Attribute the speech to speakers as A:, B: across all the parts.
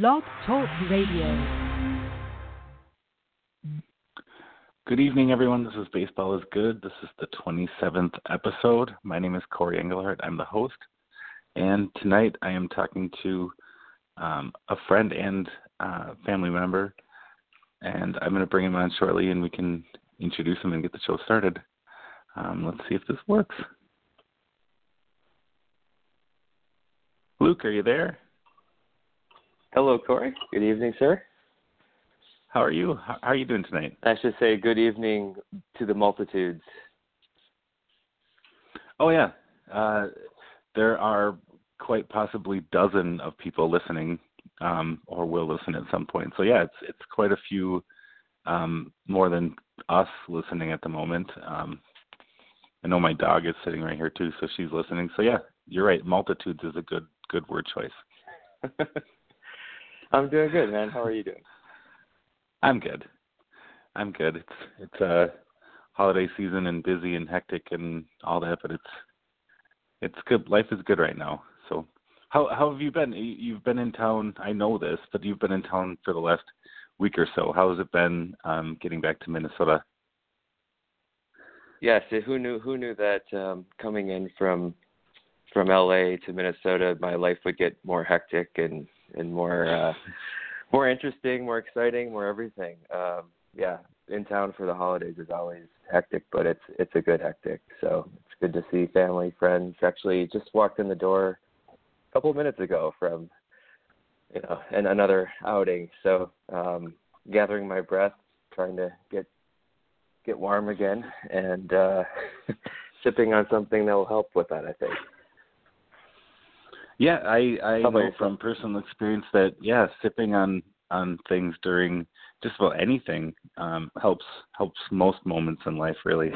A: Blog Talk Radio.
B: Good evening, everyone. This is Baseball is Good. This is the 27th episode. My name is Corey Engelhardt. I'm the host. And tonight I am talking to um, a friend and uh, family member. And I'm going to bring him on shortly and we can introduce him and get the show started. Um, let's see if this works. Luke, are you there?
C: Hello, Corey. Good evening, sir.
B: How are you? How are you doing tonight?
C: I should say good evening to the multitudes.
B: Oh yeah, uh, there are quite possibly dozen of people listening, um, or will listen at some point. So yeah, it's it's quite a few um, more than us listening at the moment. Um, I know my dog is sitting right here too, so she's listening. So yeah, you're right. Multitudes is a good good word choice.
C: I'm doing good, man. How are you doing?
B: I'm good. I'm good. It's it's a uh, holiday season and busy and hectic and all that, but it's it's good. Life is good right now. So, how how have you been? You've been in town. I know this, but you've been in town for the last week or so. How has it been um, getting back to Minnesota?
C: Yes. who knew? Who knew that um, coming in from from LA to Minnesota, my life would get more hectic and and more uh, more interesting, more exciting, more everything. Um, yeah, in town for the holidays is always hectic, but it's it's a good hectic. So it's good to see family, friends. Actually, just walked in the door a couple of minutes ago from you know and another outing. So um, gathering my breath, trying to get get warm again, and uh, sipping on something that will help with that. I think.
B: Yeah, I I know from personal experience that yeah, sipping on on things during just about anything um helps helps most moments in life really.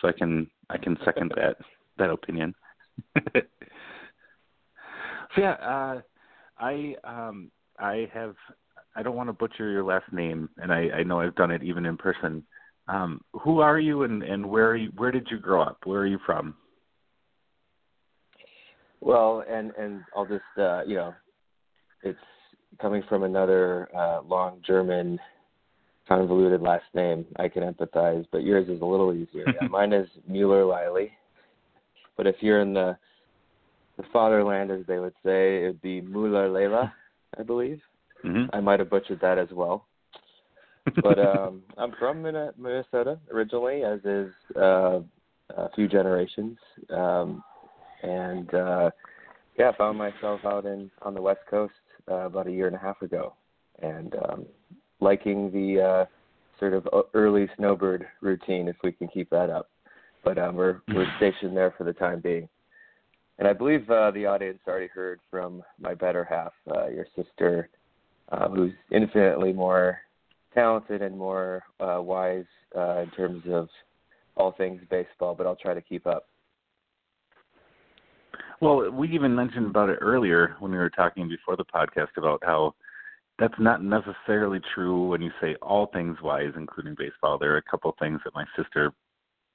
B: So I can I can second that that opinion. so yeah, uh I um I have I don't want to butcher your last name and I I know I've done it even in person. Um who are you and and where are you, where did you grow up? Where are you from?
C: Well, and and I'll just uh, you know, it's coming from another uh, long German convoluted last name. I can empathize, but yours is a little easier. yeah, mine is Muellerleile. But if you're in the the fatherland, as they would say, it would be Muller Lela, I believe.
B: Mm-hmm.
C: I might have butchered that as well. but um I'm from Minnesota originally, as is uh, a few generations. Um and uh, yeah, found myself out in on the West Coast uh, about a year and a half ago, and um, liking the uh, sort of early snowbird routine if we can keep that up. But um, we're we're stationed there for the time being, and I believe uh, the audience already heard from my better half, uh, your sister, uh, who's infinitely more talented and more uh, wise uh, in terms of all things baseball. But I'll try to keep up.
B: Well, we even mentioned about it earlier when we were talking before the podcast about how that's not necessarily true when you say all things wise, including baseball. There are a couple things that my sister,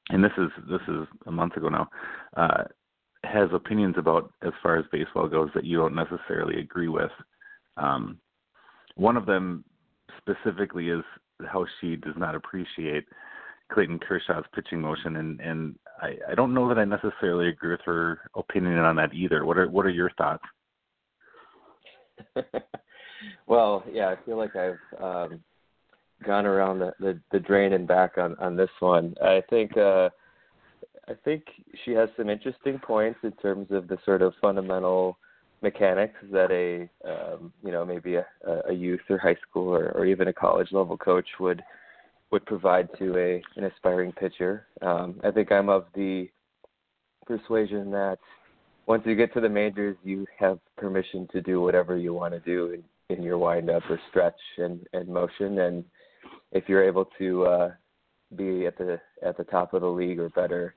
B: and this is this is a month ago now, uh, has opinions about as far as baseball goes that you don't necessarily agree with. Um, one of them specifically is how she does not appreciate Clayton Kershaw's pitching motion, and and I, I don't know that I necessarily agree with her opinion on that either. What are what are your thoughts?
C: well, yeah, I feel like I've um, gone around the, the the drain and back on on this one. I think uh, I think she has some interesting points in terms of the sort of fundamental mechanics that a um, you know maybe a, a youth or high school or, or even a college level coach would would provide to a an aspiring pitcher. Um, I think I'm of the persuasion that once you get to the majors, you have permission to do whatever you want to do in, in your windup or stretch and, and motion. And if you're able to uh, be at the at the top of the league or better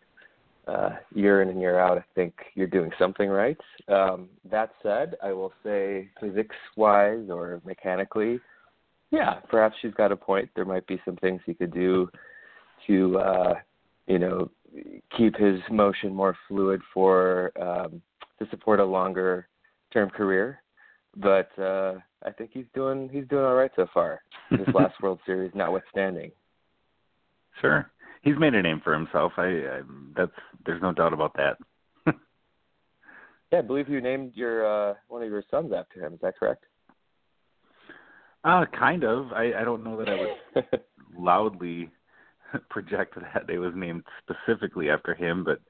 C: uh, year in and year out, I think you're doing something right. Um, that said, I will say physics wise or mechanically, yeah, perhaps she's got a point. There might be some things he could do to, uh, you know, keep his motion more fluid for um, to support a longer term career. but uh, I think he's doing he's doing all right so far. This last World Series, notwithstanding.
B: Sure, he's made a name for himself. I, I that's there's no doubt about that.
C: yeah, I believe you named your uh, one of your sons after him. Is that correct?
B: Uh, kind of. I, I don't know that I would loudly project that it was named specifically after him, but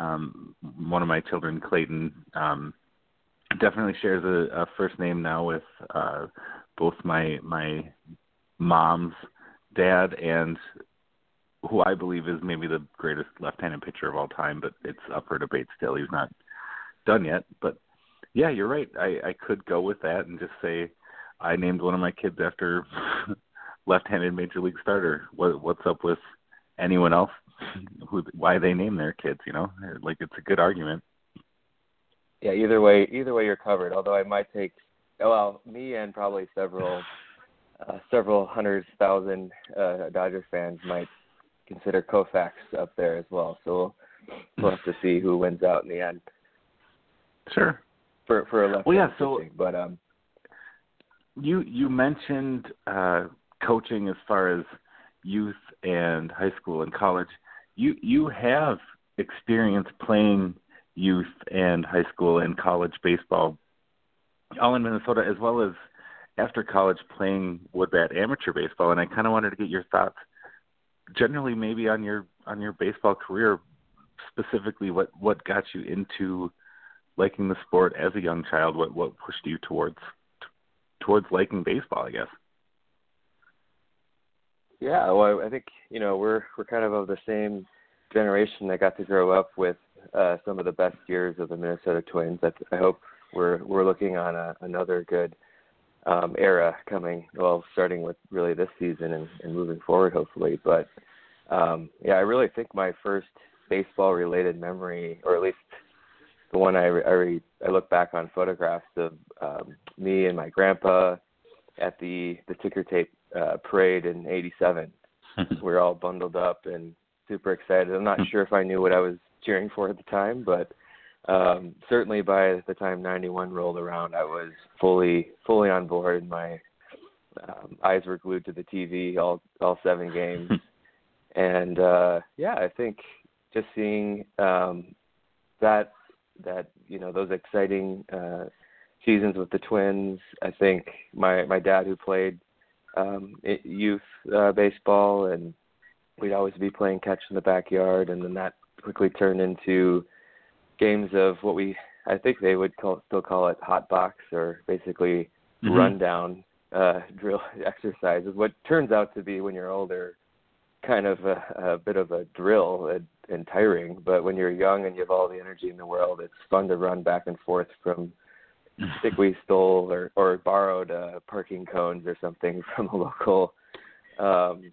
B: um, one of my children, Clayton, um, definitely shares a, a first name now with uh, both my my mom's dad and who I believe is maybe the greatest left-handed pitcher of all time, but it's up for debate still. He's not done yet, but yeah, you're right. I, I could go with that and just say I named one of my kids after left-handed major league starter. What what's up with anyone else? Who why they name their kids? You know, like it's a good argument.
C: Yeah, either way, either way you're covered. Although I might take, well, me and probably several, uh, several hundred thousand uh, Dodger fans might consider Koufax up there as well. So we'll, we'll have to see who wins out in the end.
B: Sure.
C: For for a left.
B: Well, yeah. So,
C: pitching, but um,
B: you you mentioned uh, coaching as far as youth and high school and college. You you have experience playing youth and high school and college baseball, all in Minnesota, as well as after college playing Woodbat amateur baseball. And I kind of wanted to get your thoughts, generally maybe on your on your baseball career, specifically what what got you into liking the sport as a young child. What what pushed you towards towards liking baseball, I guess.
C: Yeah, well, I think you know we're we're kind of of the same generation that got to grow up with uh, some of the best years of the Minnesota Twins. I, I hope we're we're looking on a, another good um, era coming. Well, starting with really this season and, and moving forward, hopefully. But um, yeah, I really think my first baseball-related memory, or at least the one I I, I look back on photographs of um, me and my grandpa at the the ticker tape uh, parade in '87. we are all bundled up and super excited. I'm not sure if I knew what I was cheering for at the time, but um, certainly by the time '91 rolled around, I was fully fully on board. My um, eyes were glued to the TV all all seven games, and uh, yeah, I think just seeing um, that that you know those exciting uh, seasons with the Twins. I think my my dad who played um, youth uh, baseball, and we'd always be playing catch in the backyard, and then that quickly turned into games of what we I think they would call still call it hot box or basically mm-hmm. rundown uh, drill exercises. What turns out to be when you're older, kind of a, a bit of a drill and, and tiring. But when you're young and you have all the energy in the world, it's fun to run back and forth from stick we stole or or borrowed uh, parking cones or something from a local um,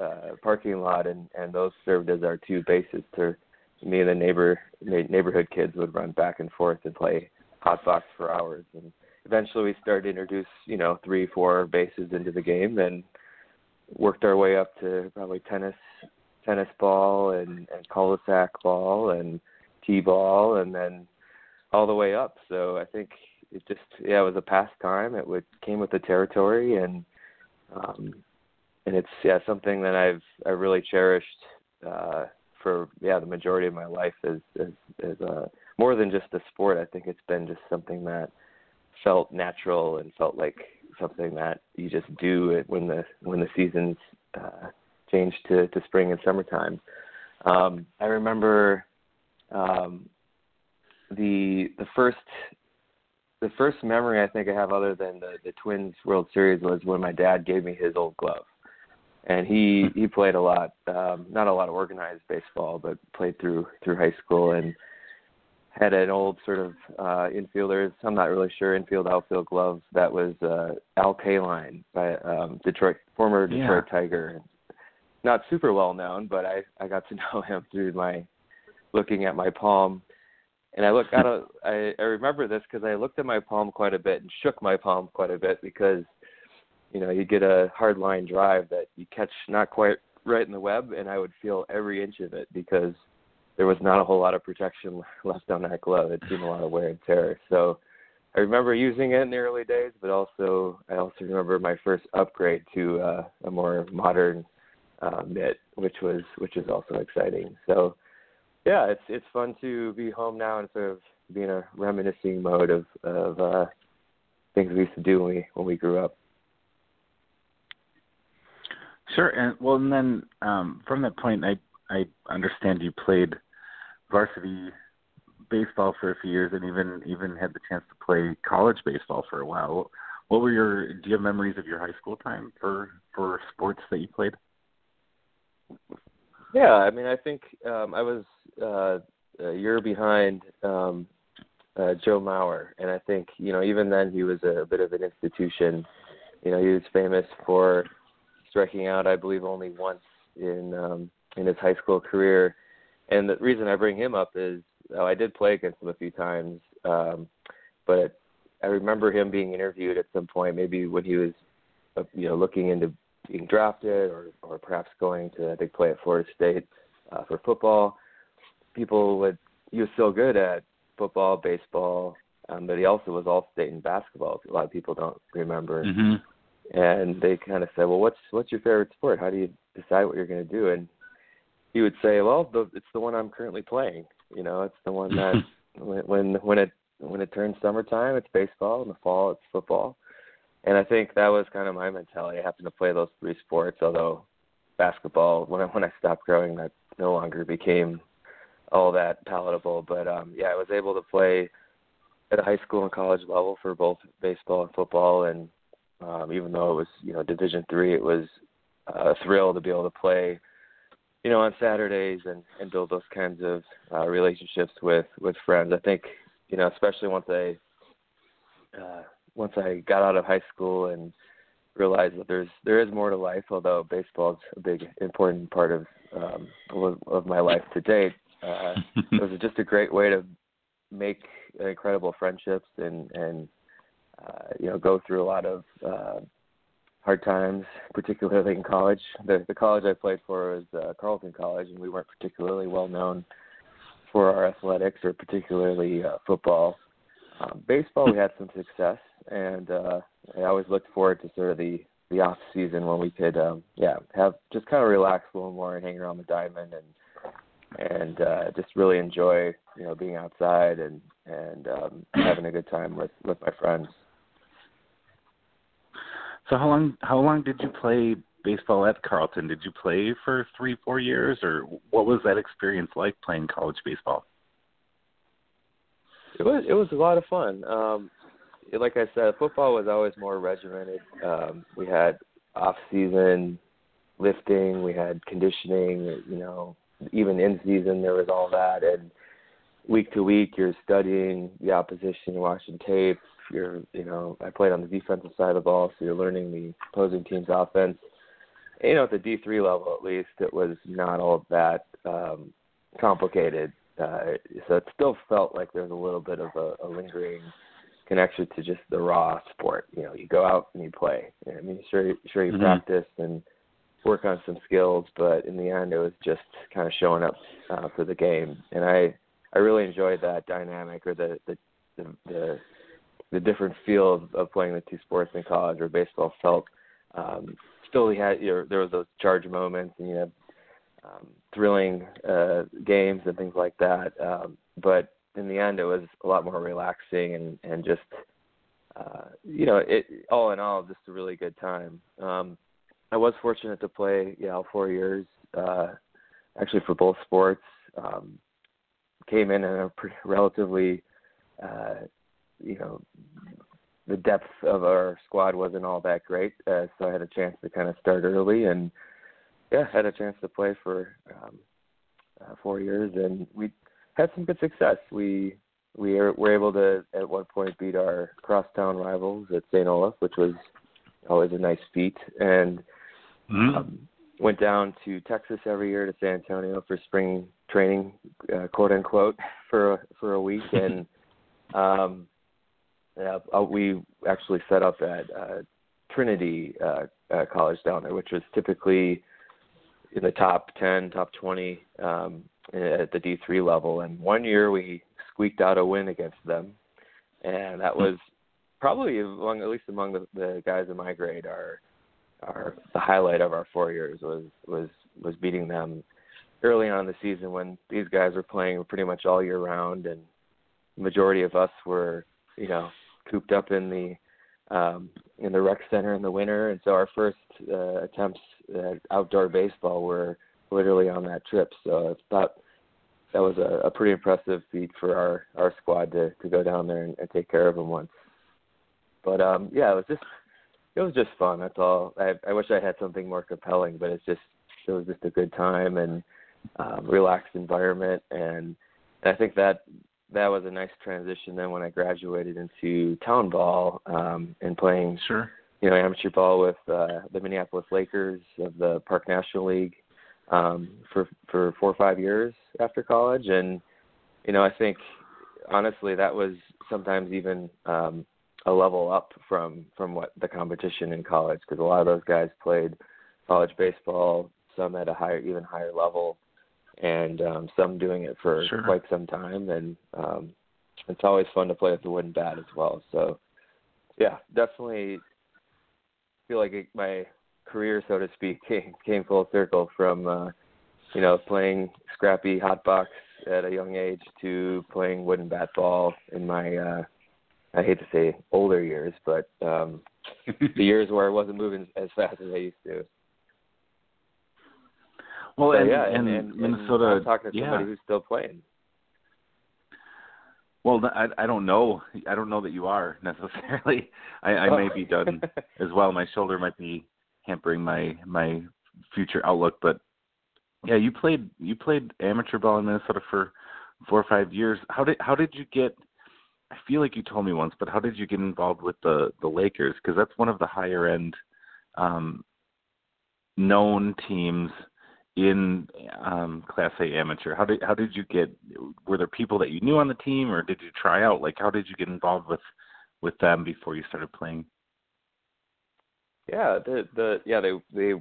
C: uh, parking lot, and and those served as our two bases to me and the neighbor neighborhood kids would run back and forth and play hot box for hours and eventually we started to introduce you know three four bases into the game and worked our way up to probably tennis tennis ball and and cul-de-sac ball and t-ball and then all the way up. So i think it just yeah it was a pastime. It would came with the territory and um and it's yeah something that i've i really cherished uh for yeah the majority of my life is is is uh more than just a sport. I think it's been just something that felt natural and felt like something that you just do it when the when the seasons uh change to to spring and summertime. Um i remember um the the first the first memory I think I have other than the the Twins World Series was when my dad gave me his old glove. And he he played a lot, um, not a lot of organized baseball, but played through through high school. And had an old sort of uh infielders I'm not really sure infield outfield glove that was uh Al Kaline by um Detroit former Detroit
B: yeah.
C: Tiger. Not super well known, but I I got to know him through my looking at my palm and I look out of I, I remember this because I looked at my palm quite a bit and shook my palm quite a bit because you know you get a hard line drive that you catch not quite right in the web and I would feel every inch of it because there was not a whole lot of protection left on that glove. It'd seen a lot of wear and tear. So I remember using it in the early days, but also I also remember my first upgrade to uh, a more modern uh, mitt, which was which is also exciting. So yeah, it's it's fun to be home now and sort of be in a reminiscing mode of of uh, things we used to do when we when we grew up.
B: Sure, and well, and then um, from that point, I I understand you played varsity baseball for a few years, and even even had the chance to play college baseball for a while. What were your? Do you have memories of your high school time for for sports that you played?
C: Yeah, I mean, I think um, I was uh, a year behind um, uh, Joe Mauer, and I think you know even then he was a, a bit of an institution. You know, he was famous for striking out, I believe, only once in um, in his high school career. And the reason I bring him up is oh, I did play against him a few times, um, but I remember him being interviewed at some point, maybe when he was, uh, you know, looking into being drafted or or perhaps going to I think play at Florida State uh, for football. People would he was so good at football, baseball, um, but he also was all state in basketball. A lot of people don't remember.
B: Mm-hmm.
C: And they kind of said, "Well, what's what's your favorite sport? How do you decide what you're going to do?" And he would say, "Well, the, it's the one I'm currently playing. You know, it's the one that when when when it when it turns summertime, it's baseball. In the fall, it's football." And I think that was kind of my mentality. I happened to play those three sports, although basketball when I when I stopped growing, that no longer became all that palatable. But um yeah, I was able to play at a high school and college level for both baseball and football and um even though it was, you know, division 3, it was a thrill to be able to play you know on Saturdays and and build those kinds of uh relationships with with friends. I think, you know, especially once I uh once I got out of high school and realized that there's there is more to life, although baseball is a big important part of um of my life to date uh, it was just a great way to make incredible friendships and and uh, you know go through a lot of uh, hard times, particularly in college. The the college I played for was uh, Carleton College, and we weren't particularly well known for our athletics or particularly uh, football. Um, baseball, we had some success, and uh, I always looked forward to sort of the the off season when we could, um, yeah, have just kind of relax a little more and hang around the diamond and and uh, just really enjoy you know being outside and and um, having a good time with with my friends.
B: So how long how long did you play baseball at Carleton? Did you play for three four years, or what was that experience like playing college baseball?
C: It was it was a lot of fun. Um, like I said, football was always more regimented. Um, we had off season lifting, we had conditioning, you know, even in season there was all that and week to week you're studying the opposition, watching tape, you're you know, I played on the defensive side of the ball, so you're learning the opposing team's offense. You know, at the D three level at least it was not all that um complicated. Uh so it still felt like there's a little bit of a, a lingering connection to just the raw sport. You know, you go out and you play. I mean sure sure you mm-hmm. practice and work on some skills, but in the end, it was just kind of showing up uh, for the game, and I I really enjoyed that dynamic or the the the, the, the different feel of, playing the two sports in college or baseball felt um, still he had you know, there was those charge moments and you know um, thrilling uh, games and things like that, um, but in the end, it was a lot more relaxing and and just uh, you know it all in all just a really good time. Um, I was fortunate to play Yale four years, uh, actually for both sports. Um, came in in a pretty, relatively, uh, you know, the depth of our squad wasn't all that great, uh, so I had a chance to kind of start early and yeah, had a chance to play for um, uh, four years, and we had some good success. We we were able to at one point beat our crosstown rivals at St. Olaf, which was always a nice feat, and Mm-hmm. Um, went down to Texas every year to San Antonio for spring training, uh, quote unquote, for for a week, and um, yeah, uh, we actually set up at uh, Trinity uh, uh, College down there, which was typically in the top ten, top twenty um, at the D three level. And one year we squeaked out a win against them, and that was probably among at least among the, the guys in my grade our our the highlight of our four years was was was beating them early on in the season when these guys were playing pretty much all year round and majority of us were you know cooped up in the um in the rec center in the winter. And so our first uh, attempts at outdoor baseball were literally on that trip. So i thought that was a, a pretty impressive feat for our our squad to to go down there and, and take care of them once. But um yeah it was just it was just fun. That's all. I i wish i had something more compelling but it's just it was just a good time and um relaxed environment. And, and i think that that was a nice transition then when I graduated into town ball um, and playing
B: sure.
C: you know amateur ball with uh, the Minneapolis Lakers of the Park National League um, for for four or five years after college. And you know I think honestly that was sometimes even um, a level up from from what the competition in college because a lot of those guys played college baseball some at a higher even higher level and um, some doing it for
B: sure.
C: quite some time. And um, it's always fun to play with the wooden bat as well. So, yeah, definitely feel like it, my career, so to speak, came, came full circle from uh, you know playing scrappy hot box at a young age to playing wooden bat ball in my uh, I hate to say older years, but um, the years where I wasn't moving as fast as I used to.
B: Well,
C: so,
B: and,
C: yeah,
B: and,
C: and,
B: Minnesota,
C: and I'm talking to somebody
B: yeah.
C: who's still playing.
B: Well, I, I don't know. I don't know that you are necessarily. I, I
C: Oh.
B: may be done as well. My shoulder might be hampering my my future outlook, but yeah, you played you played amateur ball in Minnesota for four or five years. How did how did you get? I feel like you told me once, but how did you get involved with the the Lakers? Because that's one of the higher end um, known teams in um class A amateur. How did how did you get were there people that you knew on the team or did you try out? Like how did you get involved with with them before you started playing?
C: Yeah, the the yeah they they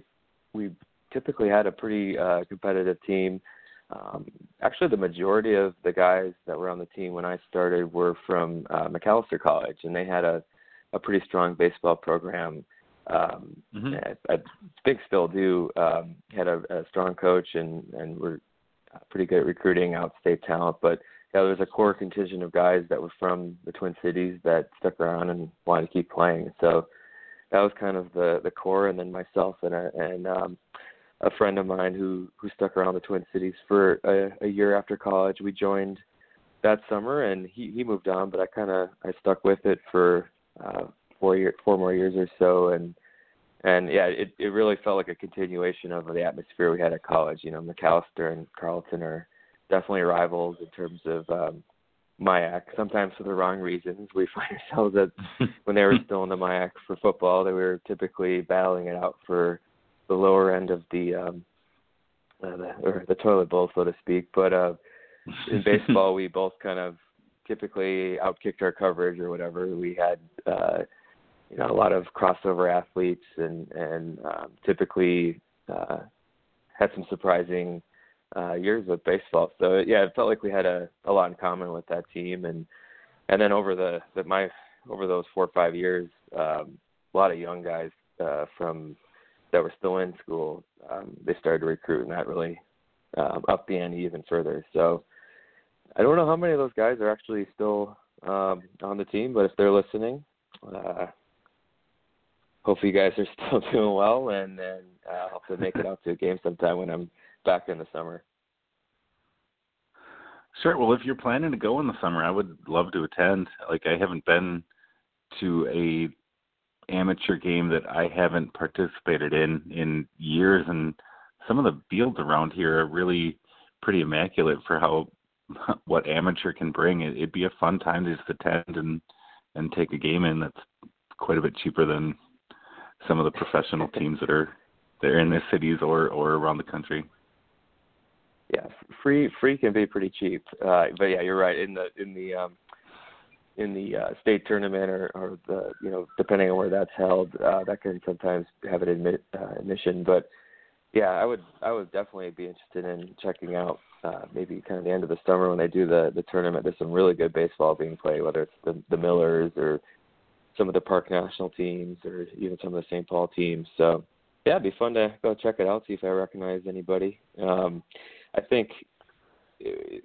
C: we typically had a pretty uh, competitive team. Um, actually, the majority of the guys that were on the team when I started were from uh, Macalester College, and they had a a pretty strong baseball program. Um,
B: Mhm.
C: I, I think still do. Um, had a, a strong coach, and and were uh, pretty good at recruiting out-state talent. But yeah, there was a core contingent of guys that were from the Twin Cities that stuck around and wanted to keep playing. So that was kind of the the core, and then myself and a and um, a friend of mine who who stuck around the Twin Cities for a, a year after college. We joined that summer, and he he moved on, but I kind of I stuck with it for uh, four year four more years or so, and and yeah, it it really felt like a continuation of the atmosphere we had at college. You know, Macalester and Carleton are definitely rivals in terms of um, MIAC. Sometimes for the wrong reasons. We find ourselves that when they were still in the MIAC for football, they were typically battling it out for the lower end of the um, uh, the, or the toilet bowl, so to speak. But uh, in baseball, we both kind of typically outkicked our coverage or whatever. We had uh, you know a lot of crossover athletes and and um, typically uh, had some surprising uh, years with baseball. So yeah, it felt like we had a, a lot in common with that team, and and then over the, the my over those four or five years, um, a lot of young guys uh, from that were still in school, um, they started to recruit, and that really um, upped the ante even further. So I don't know how many of those guys are actually still um, on the team, but if they're listening, uh, hopefully you guys are still doing well, and and uh, hope to make it out to a game sometime when I'm back in the summer.
B: Sure. Well, if you're planning to go in the summer, I would love to attend. Like I haven't been to a amateur game that I haven't participated in in years, and some of the fields around here are really pretty immaculate for how what amateur can bring. It, it'd be a fun time to just attend and and take a game in. That's quite a bit cheaper than some of the professional teams that are there in the cities or or around the country.
C: Yeah, free free can be pretty cheap, uh, but yeah, you're right. In the in the um, in the uh, state tournament or, or the you know depending on where that's held, uh, that can sometimes have an admit uh, admission. But yeah, I would I would definitely be interested in checking out uh, maybe kind of the end of the summer when they do the the tournament. There's some really good baseball being played, whether it's the the Millers or some of the Park National teams or even some of the St. Paul teams. So yeah, it'd be fun to go check it out, see if I recognize anybody. Um, I think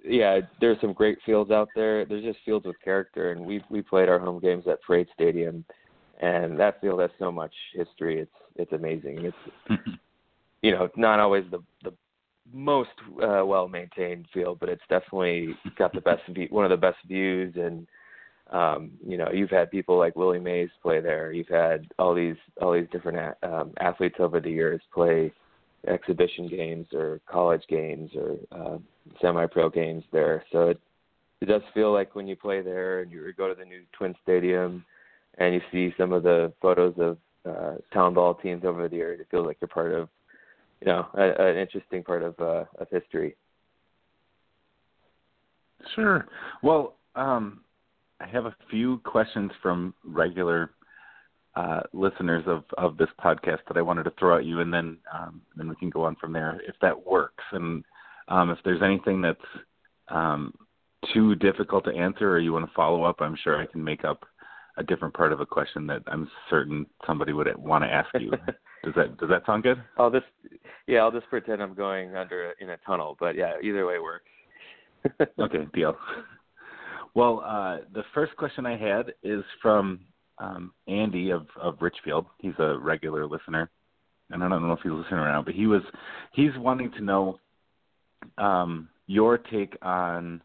C: yeah, there's some great fields out there. There's just fields with character, and we we played our home games at Parade Stadium, and that field has so much history. It's it's amazing. It's you know not always the the most uh, well maintained field, but it's definitely got the best view, one of the best views and um, you know, you've had people like Willie Mays play there. You've had all these all these different a- um, athletes over the years play exhibition games or college games or uh, semi-pro games there. So it it does feel like when you play there and you go to the new Twin Stadium and you see some of the photos of uh, town ball teams over the years, it feels like you're part of you know a, an interesting part of uh, of history.
B: Sure. Well, um, I have a few questions from regular uh, listeners of, of this podcast that I wanted to throw at you, and then um, then we can go on from there if that works. And um, if there's anything that's um, too difficult to answer, or you want to follow up, I'm sure I can make up a different part of a question that I'm certain somebody would want to ask you. does that does that sound good?
C: I'll just yeah, I'll just pretend I'm going under in a tunnel. But yeah, either way works.
B: okay, deal. Well, uh, the first question I had is from um, Andy of, of Richfield. He's a regular listener, and I don't know if he's listening now, but he was he's wanting to know um, your take on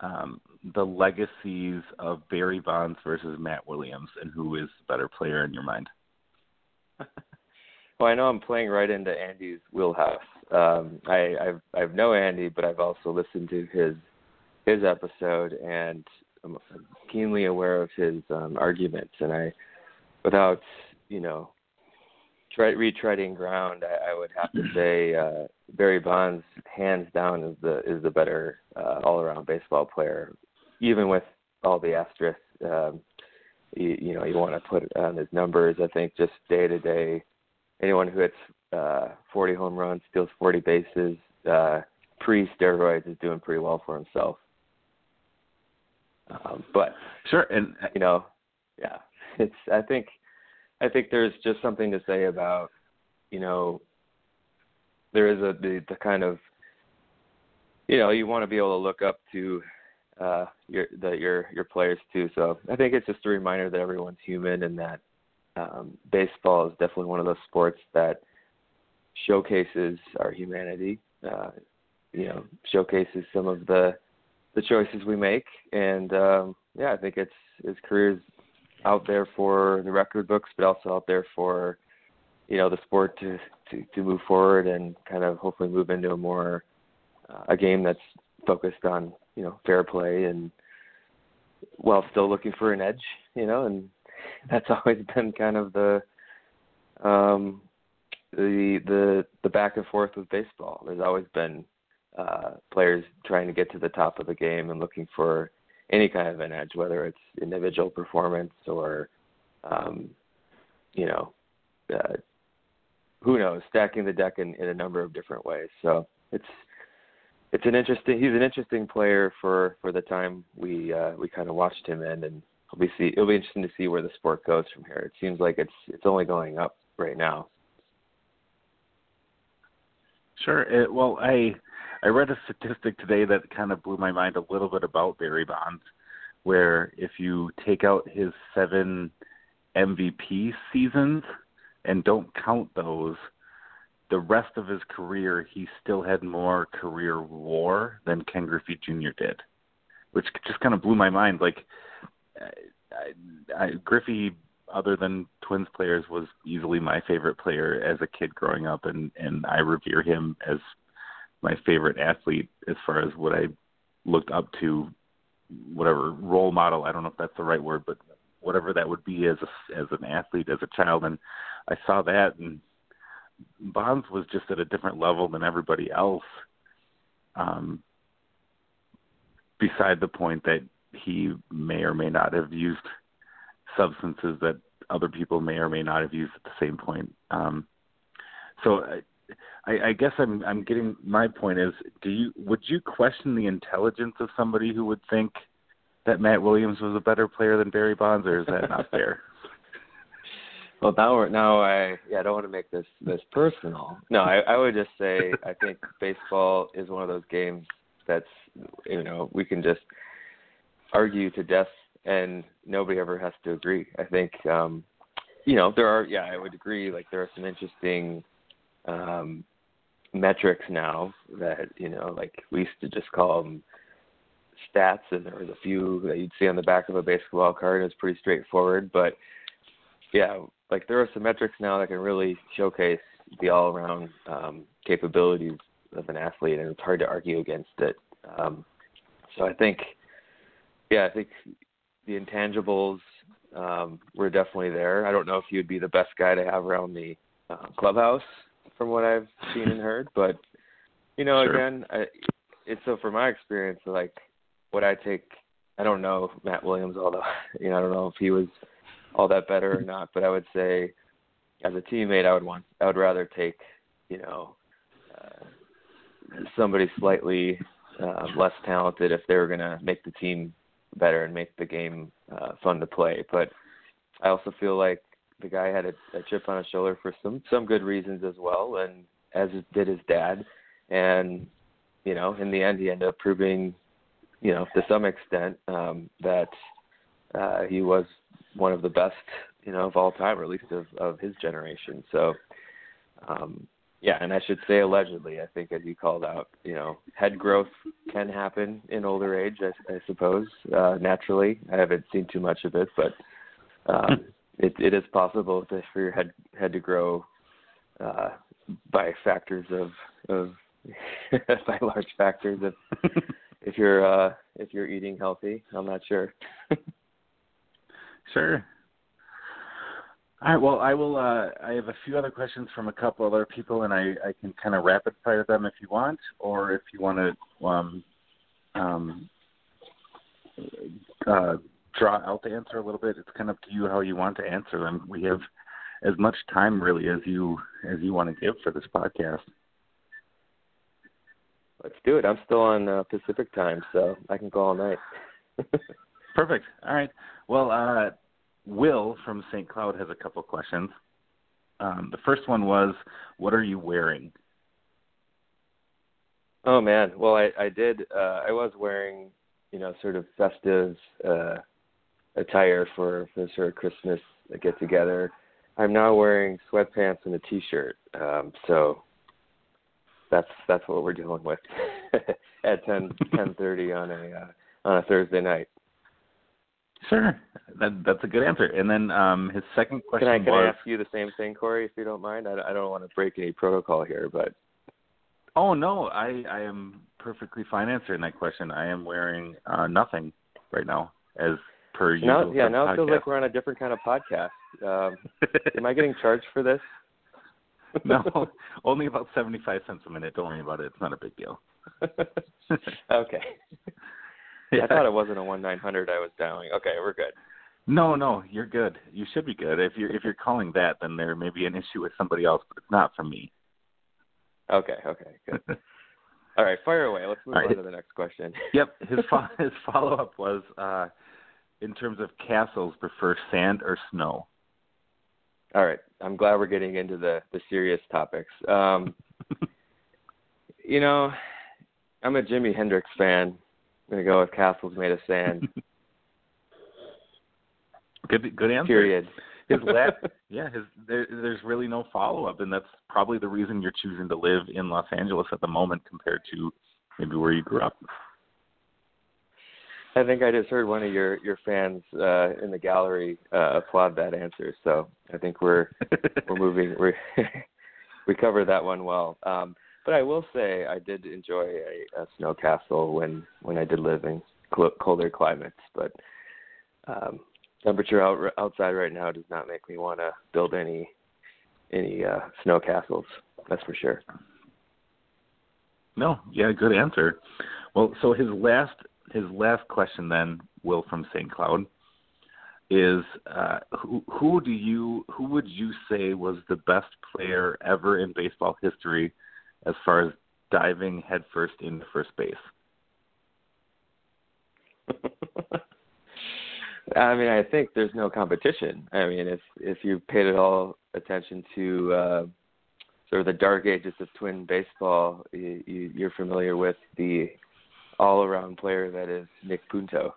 B: um, the legacies of Barry Bonds versus Matt Williams, and who is the better player in your mind?
C: well, I know I'm playing right into Andy's wheelhouse. Um, I I've I've know Andy, but I've also listened to his his episode, and I'm keenly aware of his um, arguments. And I, without you know, try, retreading ground, I, I would have to say uh, Barry Bonds, hands down, is the is the better uh, all-around baseball player, even with all the asterisks. Um, you, you know, you want to put on his numbers. I think just day to day, anyone who hits uh, 40 home runs, steals 40 bases, uh, pre steroids is doing pretty well for himself. Um, but
B: sure, and
C: you know, yeah, it's. I think, I think there's just something to say about, you know, there is a the, the kind of, you know, you want to be able to look up to uh your the your your players too. So I think it's just a reminder that everyone's human and that um baseball is definitely one of those sports that showcases our humanity. Uh you know, showcases some of the the choices we make, and um, yeah, I think it's his career's out there for the record books, but also out there for you know the sport to to, to move forward and kind of hopefully move into a more uh, a game that's focused on you know fair play and while still looking for an edge, you know, and that's always been kind of the um the the the back and forth with baseball. There's always been uh, players trying to get to the top of the game and looking for any kind of an edge, whether it's individual performance or, um, you know, uh, who knows, stacking the deck in, in a number of different ways. So it's it's an interesting. He's an interesting player for for the time we uh, we kind of watched him in, and it'll be see it'll be interesting to see where the sport goes from here. It seems like it's it's only going up right now.
B: Sure. It, well, I I read a statistic today that kind of blew my mind a little bit about Barry Bonds, where if you take out his seven MVP seasons and don't count those, the rest of his career he still had more career WAR than Ken Griffey Jr. did, which just kind of blew my mind. Like I, I, Griffey, other than Twins players, was easily my favorite player as a kid growing up, and and I revere him as my favorite athlete as far as what I looked up to, whatever role model. I don't know if that's the right word, but whatever that would be as a, as an athlete, as a child, and I saw that, and Bonds was just at a different level than everybody else. Um, beside the point that he may or may not have used substances that other people may or may not have used at the same point. Um, so, uh, I, I guess I'm I'm getting my point is do you would you question the intelligence of somebody who would think that Matt Williams was a better player than Barry Bonds, or is that not fair?
C: well, now we're, now I yeah I don't want to make this this personal. No, I, I would just say I think baseball is one of those games that's you know we can just argue to death and nobody ever has to agree. I think um you know there are yeah I would agree like there are some interesting um metrics now that you know like we used to just call them stats, and there was a few that you'd see on the back of a basketball card. It's pretty straightforward, but yeah, like there are some metrics now that can really showcase the all-around um, capabilities of an athlete, and it's hard to argue against it. Um, so I think, yeah, I think the intangibles um, were definitely there. I don't know if you'd be the best guy to have around the uh, clubhouse, from what I've seen and heard, but you know, sure. again, I, it's so from my experience, like what I take? I don't know Matt Williams, although you know I don't know if he was all that better or not. But I would say, as a teammate, I would want I would rather take you know uh, somebody slightly uh, less talented if they were going to make the team better and make the game uh, fun to play. But I also feel like the guy had a, a chip on his shoulder for some some good reasons as well, and as did his dad. And you know, in the end, he ended up proving you know, to some extent, um, that uh, he was one of the best, you know, of all time, or at least of, of his generation. So, um, yeah, and I should say allegedly. I think, as you called out, you know, head growth can happen in older age, I, I suppose, uh, naturally. I haven't seen too much of it, but um, it, it is possible to, for your head head to grow uh, by factors of of by large factors of if you're uh if you're eating healthy. I'm not sure.
B: sure. All right. Well, I will. Uh, I have a few other questions from a couple other people, and I, I can kind of rapid fire them if you want, or if you want to um, um, uh, draw out the answer a little bit. It's kind of up to you how you want to answer them. We have as much time really as you as you want to give for this podcast.
C: Let's do it. I'm still on uh, Pacific time, so I can go all night.
B: Perfect. All right. Well, uh, Will from St. Cloud has a couple questions. Um, the first one was, "What are you wearing?"
C: Oh man, well I I did uh, I was wearing you know sort of festive uh, attire for for sort of Christmas get together. I'm now wearing sweatpants and a t-shirt. Um, so that's that's what we're dealing with at ten ten thirty on a uh, on a Thursday night.
B: Sure, that that's a good answer. And then um, his second question
C: can I, can
B: was,
C: I ask you the same thing, Corey, if you don't mind? I, I don't want to break any protocol here, but
B: oh no, I I am perfectly fine answering that question. I am wearing uh, nothing right now, as per
C: now. Yeah, now it feels like we're on a different kind of podcast. Um, am I getting charged for this?
B: no, only about seventy-five cents a minute. Don't worry about it. It's not a big deal.
C: okay. Yeah. I thought it wasn't a one nine hundred I was dialing. Okay, we're good.
B: No, no, you're good. You should be good. If you're if you're calling that, then there may be an issue with somebody else, but it's not from me.
C: Okay. Okay. Good. All right, fire away. Let's move right. on to the next question.
B: yep. His fo- his follow up was, uh, in terms of castles, prefer sand or snow.
C: All right. I'm glad we're getting into the the serious topics. Um, you know, I'm a Jimi Hendrix fan. I'm gonna go with Castles Made of Sand.
B: good, good answer.
C: Period.
B: His last, yeah, his there, there's really no follow up, and that's probably the reason you're choosing to live in Los Angeles at the moment compared to maybe where you grew up.
C: I think I just heard one of your your fans uh, in the gallery uh, applaud that answer. So I think we're we're moving. We we covered that one well. Um, but I will say I did enjoy a, a snow castle when when I did live in cl- colder climates. But um, temperature out, outside right now does not make me want to build any any uh, snow castles. That's for sure.
B: No, yeah, good answer. Well, so his last his last question then, Will from St. Cloud. is uh, who who do you who would you say was the best player ever in baseball history as far as diving headfirst into first base?
C: I mean, I think there's no competition. I mean, if if you paid at all attention to uh, sort of the dark ages of twin baseball, you, you, you're familiar with the all-around player that is Nick Punto,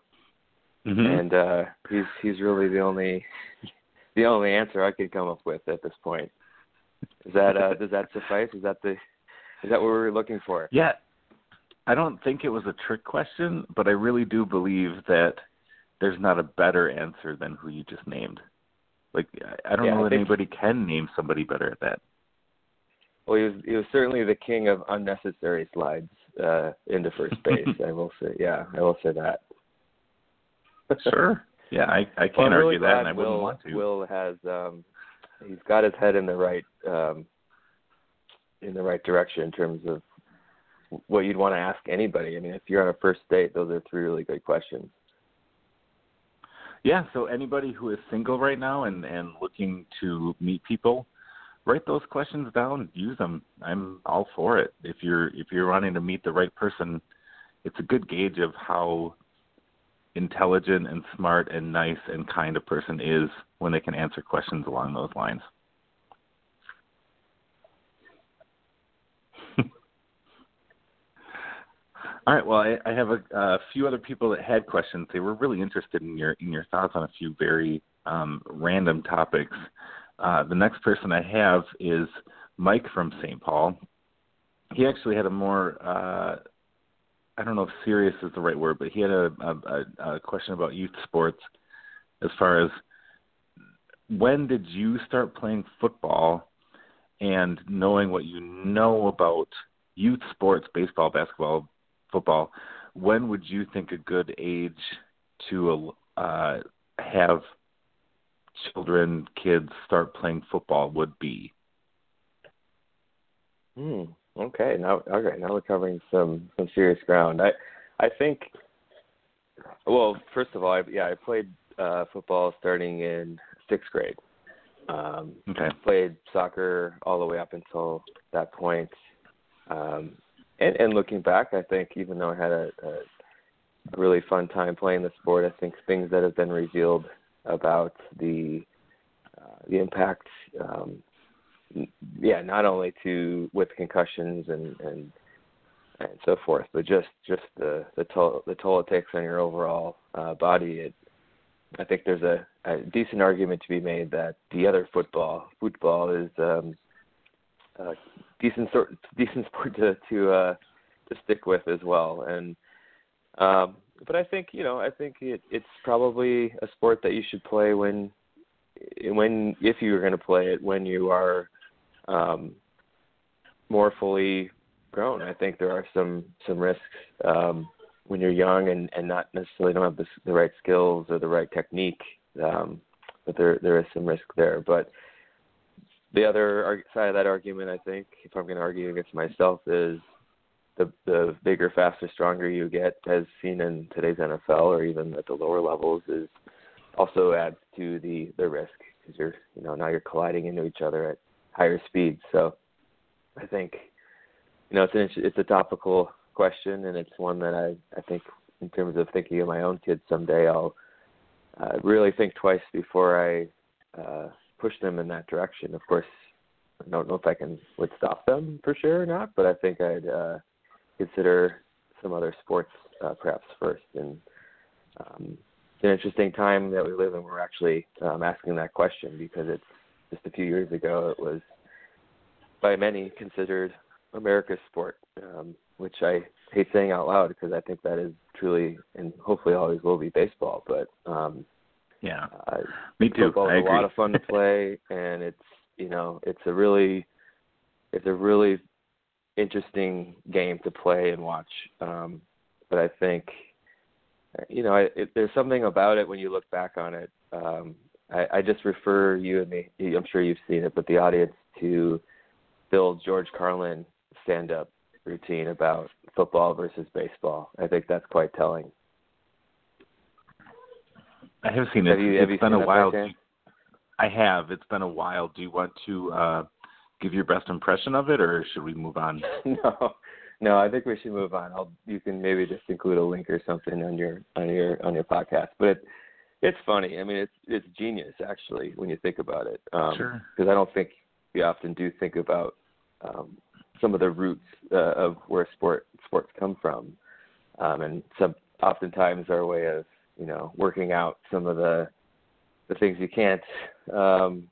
B: mm-hmm.
C: and uh, he's he's really the only the only answer I could come up with at this point. Is that uh, does that suffice? Is that the is that what we were looking for?
B: Yeah, I don't think it was a trick question, but I really do believe that there's not a better answer than who you just named. Like I don't
C: yeah,
B: know
C: I
B: that anybody can name somebody better at that.
C: Well, he was he was certainly the king of unnecessary slides uh, into first base. I will say, yeah, I will say that.
B: sure. Yeah, I I can't
C: well, really
B: argue that, and I
C: Will,
B: wouldn't want to.
C: Will has um, he's got his head in the right um, in the right direction in terms of what you'd want to ask anybody. I mean, if you're on a first date, those are three really good questions.
B: Yeah, so anybody who is single right now and and looking to meet people, write those questions down, use them. I'm all for it. If you're if you're wanting to meet the right person, it's a good gauge of how intelligent and smart and nice and kind a person is when they can answer questions along those lines. All right. Well, I, I have a, a few other people that had questions. They were really interested in your in your thoughts on a few very um, random topics. Uh, the next person I have is Mike from St. Paul. He actually had a more uh, I don't know if serious is the right word, but he had a, a, a question about youth sports as far as when did you start playing football and knowing what you know about youth sports, baseball, basketball, football, when would you think a good age to uh, have children, kids start playing football would be?
C: Hmm. Okay. Now, okay. Now we're covering some some serious ground. I, I think. Well, first of all, I, yeah, I played uh, football starting in sixth grade. Um,
B: okay.
C: Played soccer all the way up until that point. Um, and, and looking back, I think even though I had a, a, a really fun time playing the sport, I think things that have been revealed about the uh, the impact, um, yeah, not only to with concussions and and and so forth, but just just the the toll the toll it takes on your overall uh, body. It, I think there's a, a decent argument to be made that the other football football is um, uh, decent sort decent sport to to uh to stick with as well and um but I think you know I think it it's probably a sport that you should play when when if you're going to play it when you are um more fully grown. I think there are some some risks um when you're young and and not necessarily don't have the, the right skills or the right technique um but there there is some risk there. But the other side of that argument, I think, if I'm going to argue against myself, is the the bigger, faster, stronger you get, as seen in today's NFL or even at the lower levels, is also adds to the the risk because you're you know now you're colliding into each other at higher speeds. So I think you know it's an it's a topical question and it's one that I I think in terms of thinking of my own kids someday I'll uh, really think twice before I uh, push them in that direction. Of course, I don't know if I can would stop them for sure or not, but I think I'd uh, consider some other sports uh, perhaps first. And um, it's an interesting time that we live in. We're actually um, asking that question because it's just a few years ago it was by many considered America's sport, um, which I hate saying out loud because I think that is truly and hopefully always will be baseball. But um,
B: yeah,
C: uh,
B: me too.
C: Football
B: is
C: a lot of fun to play, and it's you know it's a really it's a really interesting game to play and watch. Um, but I think you know it, it, there's something about it when you look back on it. Um, I, I just refer you and me. I'm sure you've seen it, but the audience to Bill George Carlin stand-up routine about football versus baseball. I think that's quite telling.
B: I have seen it.
C: Have you, have
B: it's been a while. I have. It's been a while. Do you want to uh give your best impression of it, or should we move on?
C: no, no. I think we should move on. I'll. You can maybe just include a link or something on your on your on your podcast. But it, it's funny. I mean, it's it's genius actually when you think about it. Um,
B: sure.
C: Because I don't think we often do think about um, some of the roots uh, of where sport sports come from, um, and some oftentimes our way of you know working out some of the the things you can't um,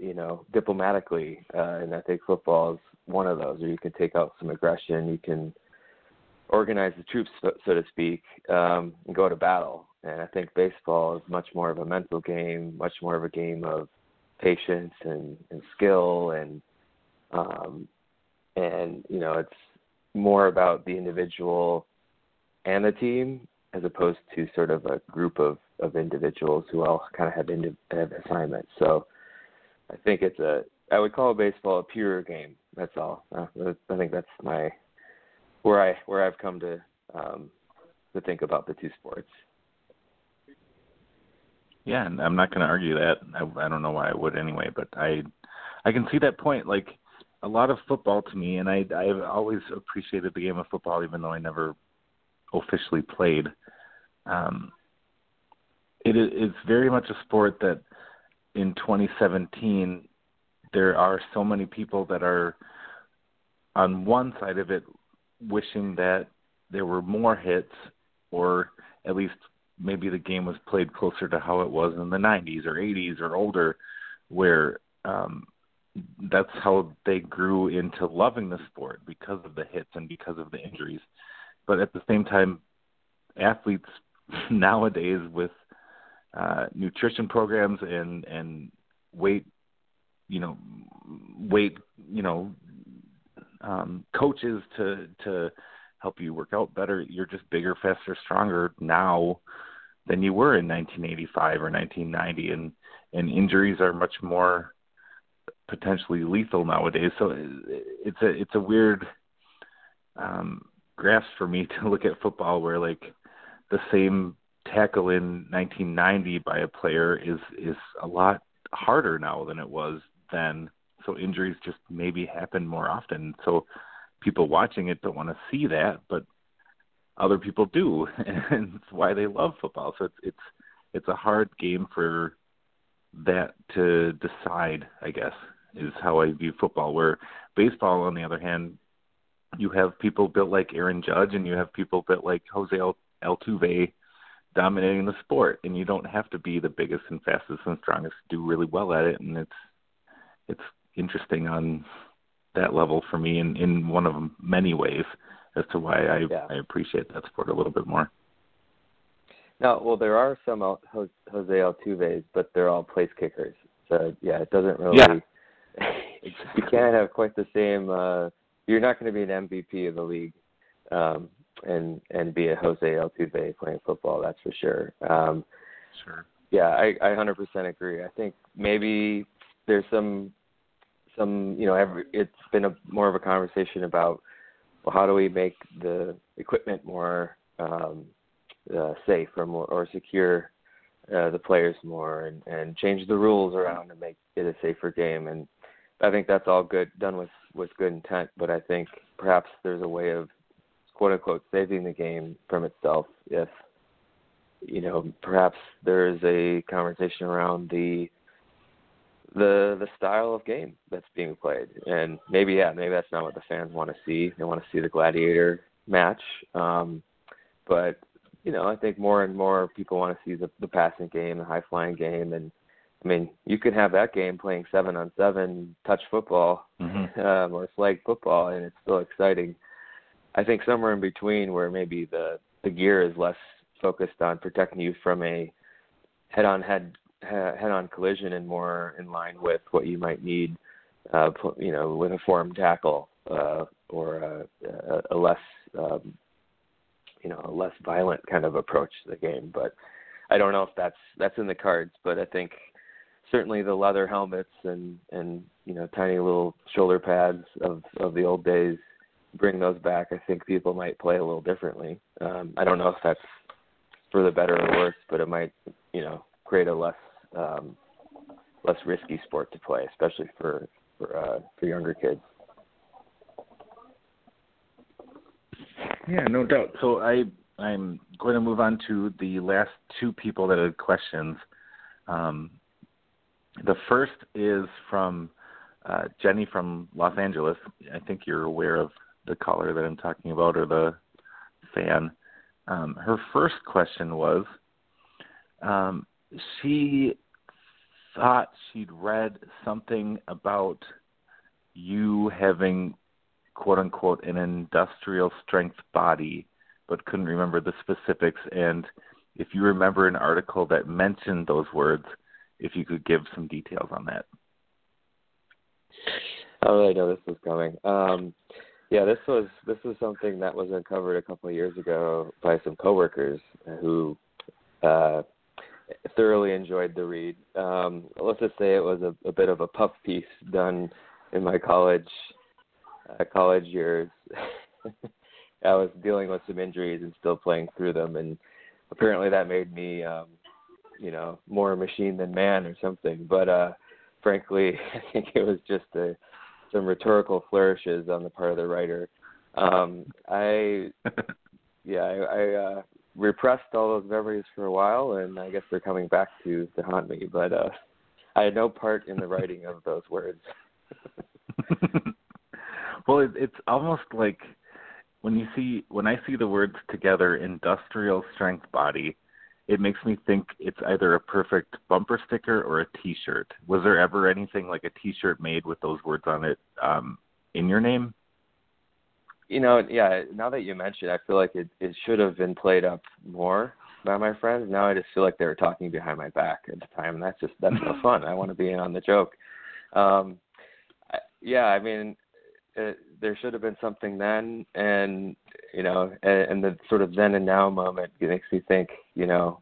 C: you know diplomatically, uh, and I think football is one of those. Where you can take out some aggression, you can organize the troops, so, so to speak, um, and go to battle. And I think baseball is much more of a mental game, much more of a game of patience and, and skill and um, and you know it's more about the individual and the team as opposed to sort of a group of of individuals who all kind of have, indi- have assignments. So I think it's a I would call baseball a pure game. That's all. Uh, I think that's my where I where I've come to um, to think about the two sports.
B: Yeah, and I'm not going to argue that. I, I don't know why I would anyway, but I I can see that point. Like a lot of football to me, and I I've always appreciated the game of football, even though I never officially played. Um, it is it's very much a sport that in 2017 there are so many people that are on one side of it wishing that there were more hits or at least maybe the game was played closer to how it was in the 90s or 80s or older where um that's how they grew into loving the sport because of the hits and because of the injuries. But at the same time athletes nowadays with uh nutrition programs and and weight you know weight you know um coaches to to help you work out better. You're just bigger faster stronger now than you were in 1985 or 1990 and and injuries are much more potentially lethal nowadays. So it's a it's a weird um grasp for me to look at football where like the same tackle in 1990 by a player is is a lot harder now than it was then. So injuries just maybe happen more often. So people watching it don't want to see that, but other people do, and it's why they love football. So it's it's it's a hard game for that to decide. I guess is how I view football. Where baseball, on the other hand, you have people built like Aaron Judge, and you have people built like Jose Altuve dominating the sport, and you don't have to be the biggest and fastest and strongest to do really well at it. And it's it's interesting on that level for me in in one of many ways as to why I
C: yeah.
B: I appreciate that sport a little bit more.
C: No, well, there are some Jose Altuve's, but they're all place kickers. So yeah, it doesn't really.
B: Yeah.
C: you can't have quite the same. uh You're not going to be an MVP of the league, um, and and be a Jose Altuve playing football. That's for sure. Um,
B: sure.
C: Yeah, I, I 100% agree. I think maybe there's some some you know every it's been a more of a conversation about well how do we make the equipment more um uh, safe or more or secure uh, the players more and and change the rules around to make it a safer game and I think that's all good done with with good intent but I think perhaps there's a way of quote unquote saving the game from itself if you know perhaps there's a conversation around the the the style of game that's being played. And maybe yeah, maybe that's not what the fans want to see. They want to see the gladiator match. Um but you know, I think more and more people want to see the the passing game, the high flying game and I mean, you could have that game playing seven on seven touch football
B: mm-hmm.
C: um, or flag football, and it's still exciting. I think somewhere in between, where maybe the the gear is less focused on protecting you from a head-on head head-on collision and more in line with what you might need, uh, you know, with a form tackle uh, or a, a less, um, you know, a less violent kind of approach to the game. But I don't know if that's that's in the cards. But I think certainly the leather helmets and and you know tiny little shoulder pads of of the old days bring those back. I think people might play a little differently. Um, I don't know if that's for the better or worse, but it might you know create a less um, less risky sport to play, especially for for uh, for younger kids.
B: Yeah, no doubt. So I I'm going to move on to the last two people that had questions. Um, the first is from uh, Jenny from Los Angeles. I think you're aware of the caller that I'm talking about or the fan. Um, her first question was um, she thought she'd read something about you having quote unquote an industrial strength body but couldn't remember the specifics and if you remember an article that mentioned those words if you could give some details on that
C: oh I know this was coming. Um, yeah, this was this was something that was uncovered a couple of years ago by some coworkers who uh, thoroughly enjoyed the read. Um, let's just say it was a, a bit of a puff piece done in my college uh, college years. I was dealing with some injuries and still playing through them, and apparently that made me, um, you know, more machine than man or something. But uh, frankly, I think it was just a, some rhetorical flourishes on the part of the writer. Um, I, yeah, I, I uh, repressed all those memories for a while, and I guess they're coming back to to haunt me. But uh, I had no part in the writing of those words.
B: well, it, it's almost like when you see when I see the words together, industrial strength body it makes me think it's either a perfect bumper sticker or a T-shirt. Was there ever anything like a T-shirt made with those words on it um, in your name?
C: You know, yeah. Now that you mention, it, I feel like it it should have been played up more by my friends. Now I just feel like they were talking behind my back at the time, and that's just that's no fun. I want to be in on the joke. Um, I, yeah, I mean, it, there should have been something then, and you know, and, and the sort of then and now moment makes me think, you know,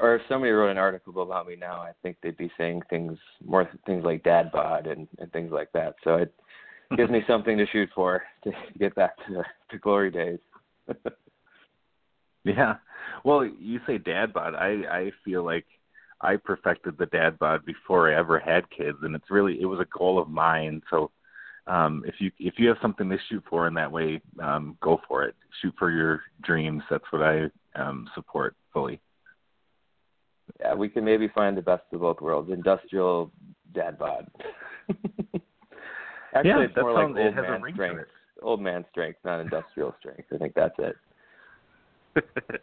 C: or if somebody wrote an article about me now, I think they'd be saying things more things like dad bod and, and things like that. So it gives me something to shoot for to get back to to glory days.
B: yeah, well, you say dad bod. I I feel like I perfected the dad bod before I ever had kids, and it's really it was a goal of mine. So um, if you if you have something to shoot for in that way, um, go for it. Shoot for your dreams. That's what I um, support fully.
C: Yeah, we can maybe find the best of both worlds. Industrial dad bod. Actually,
B: yeah,
C: it's more like old
B: man
C: strength. Old man strength, not industrial strength. I think that's it.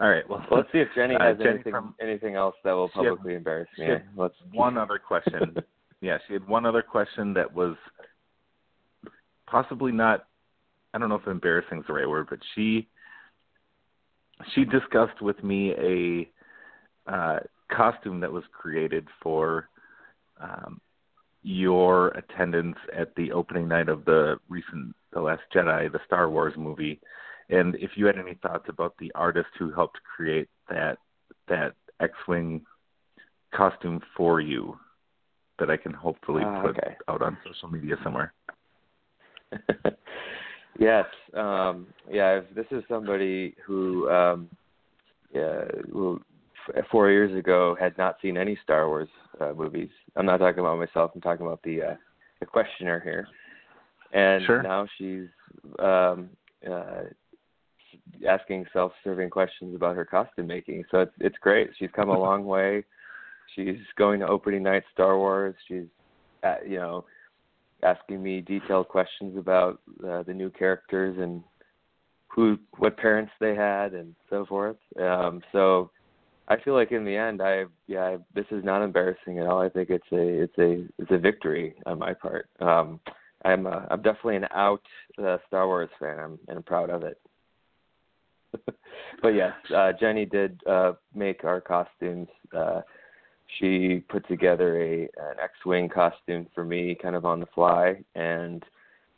B: All right. Well,
C: let's see if Jenny
B: uh,
C: has
B: Jenny
C: anything
B: from,
C: anything else that will publicly embarrass me.
B: Let's one other question. Yeah, she had one other question that was possibly not. I don't know if embarrassing is the right word, but she she discussed with me a uh, costume that was created for um, your attendance at the opening night of the recent The Last Jedi, the Star Wars movie, and if you had any thoughts about the artist who helped create that that X-wing costume for you that I can hopefully
C: uh,
B: put
C: okay.
B: out on social media somewhere.
C: yes, um, yeah. This is somebody who, um, yeah, who four years ago had not seen any Star Wars uh, movies. I'm not talking about myself. I'm talking about the uh, the questioner here, and
B: sure.
C: now she's um, uh, asking self-serving questions about her costume making. So it's it's great. She's come a long way. She's going to opening night Star Wars. She's, at, uh, you know, asking me detailed questions about uh, the new characters and who, what parents they had, and so forth. Um, so I feel like in the end, I yeah, I, this is not embarrassing at all. I think it's a it's a it's a victory on my part. Um, I'm a, I'm definitely an out uh, Star Wars fan. I'm and I'm proud of it. but yes, uh, Jenny did uh, make our costumes. Uh, she put together a an X-wing costume for me, kind of on the fly, and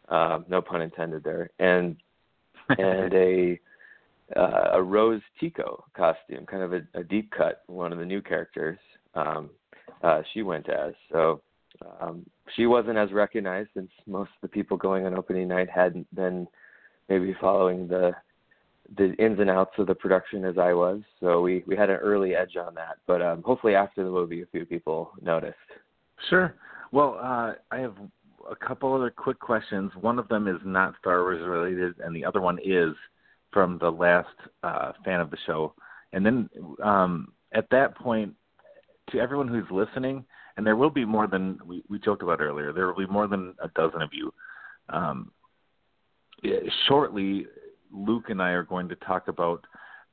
C: uh, no pun intended there, and and a uh, a Rose Tico costume, kind of a, a deep cut, one of the new characters. Um, uh, she went as so. Um, she wasn't as recognized since most of the people going on opening night hadn't been maybe following the the ins and outs of the production as I was, so we we had an early edge on that. But um, hopefully after the movie, a few people noticed.
B: Sure. Well, uh, I have a couple other quick questions. One of them is not Star Wars related, and the other one is from the last uh, fan of the show. And then um, at that point, to everyone who's listening, and there will be more than we, we joked about earlier, there will be more than a dozen of you. Um, shortly, Luke and I are going to talk about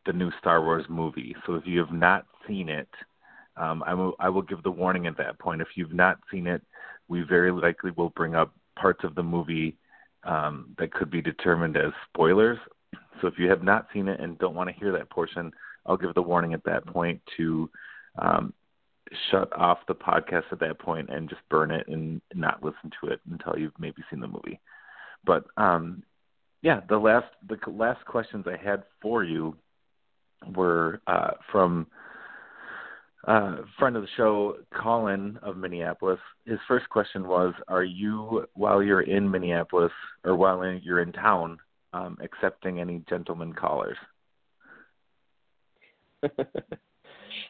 B: the new Star Wars movie. So if you have not seen it, um, I will I will give the warning at that point. If you've not seen it, we very likely will bring up parts of the movie um, that could be determined as spoilers. So if you have not seen it and don't want to hear that portion, I'll give the warning at that point to um, shut off the podcast at that point and just burn it and not listen to it until you've maybe seen the movie. But um, yeah, the last the last questions I had for you were uh, from uh, friend of the show, Colin of Minneapolis. His first question was: Are you, while you're in Minneapolis or while in, you're in town, um, accepting any gentleman callers?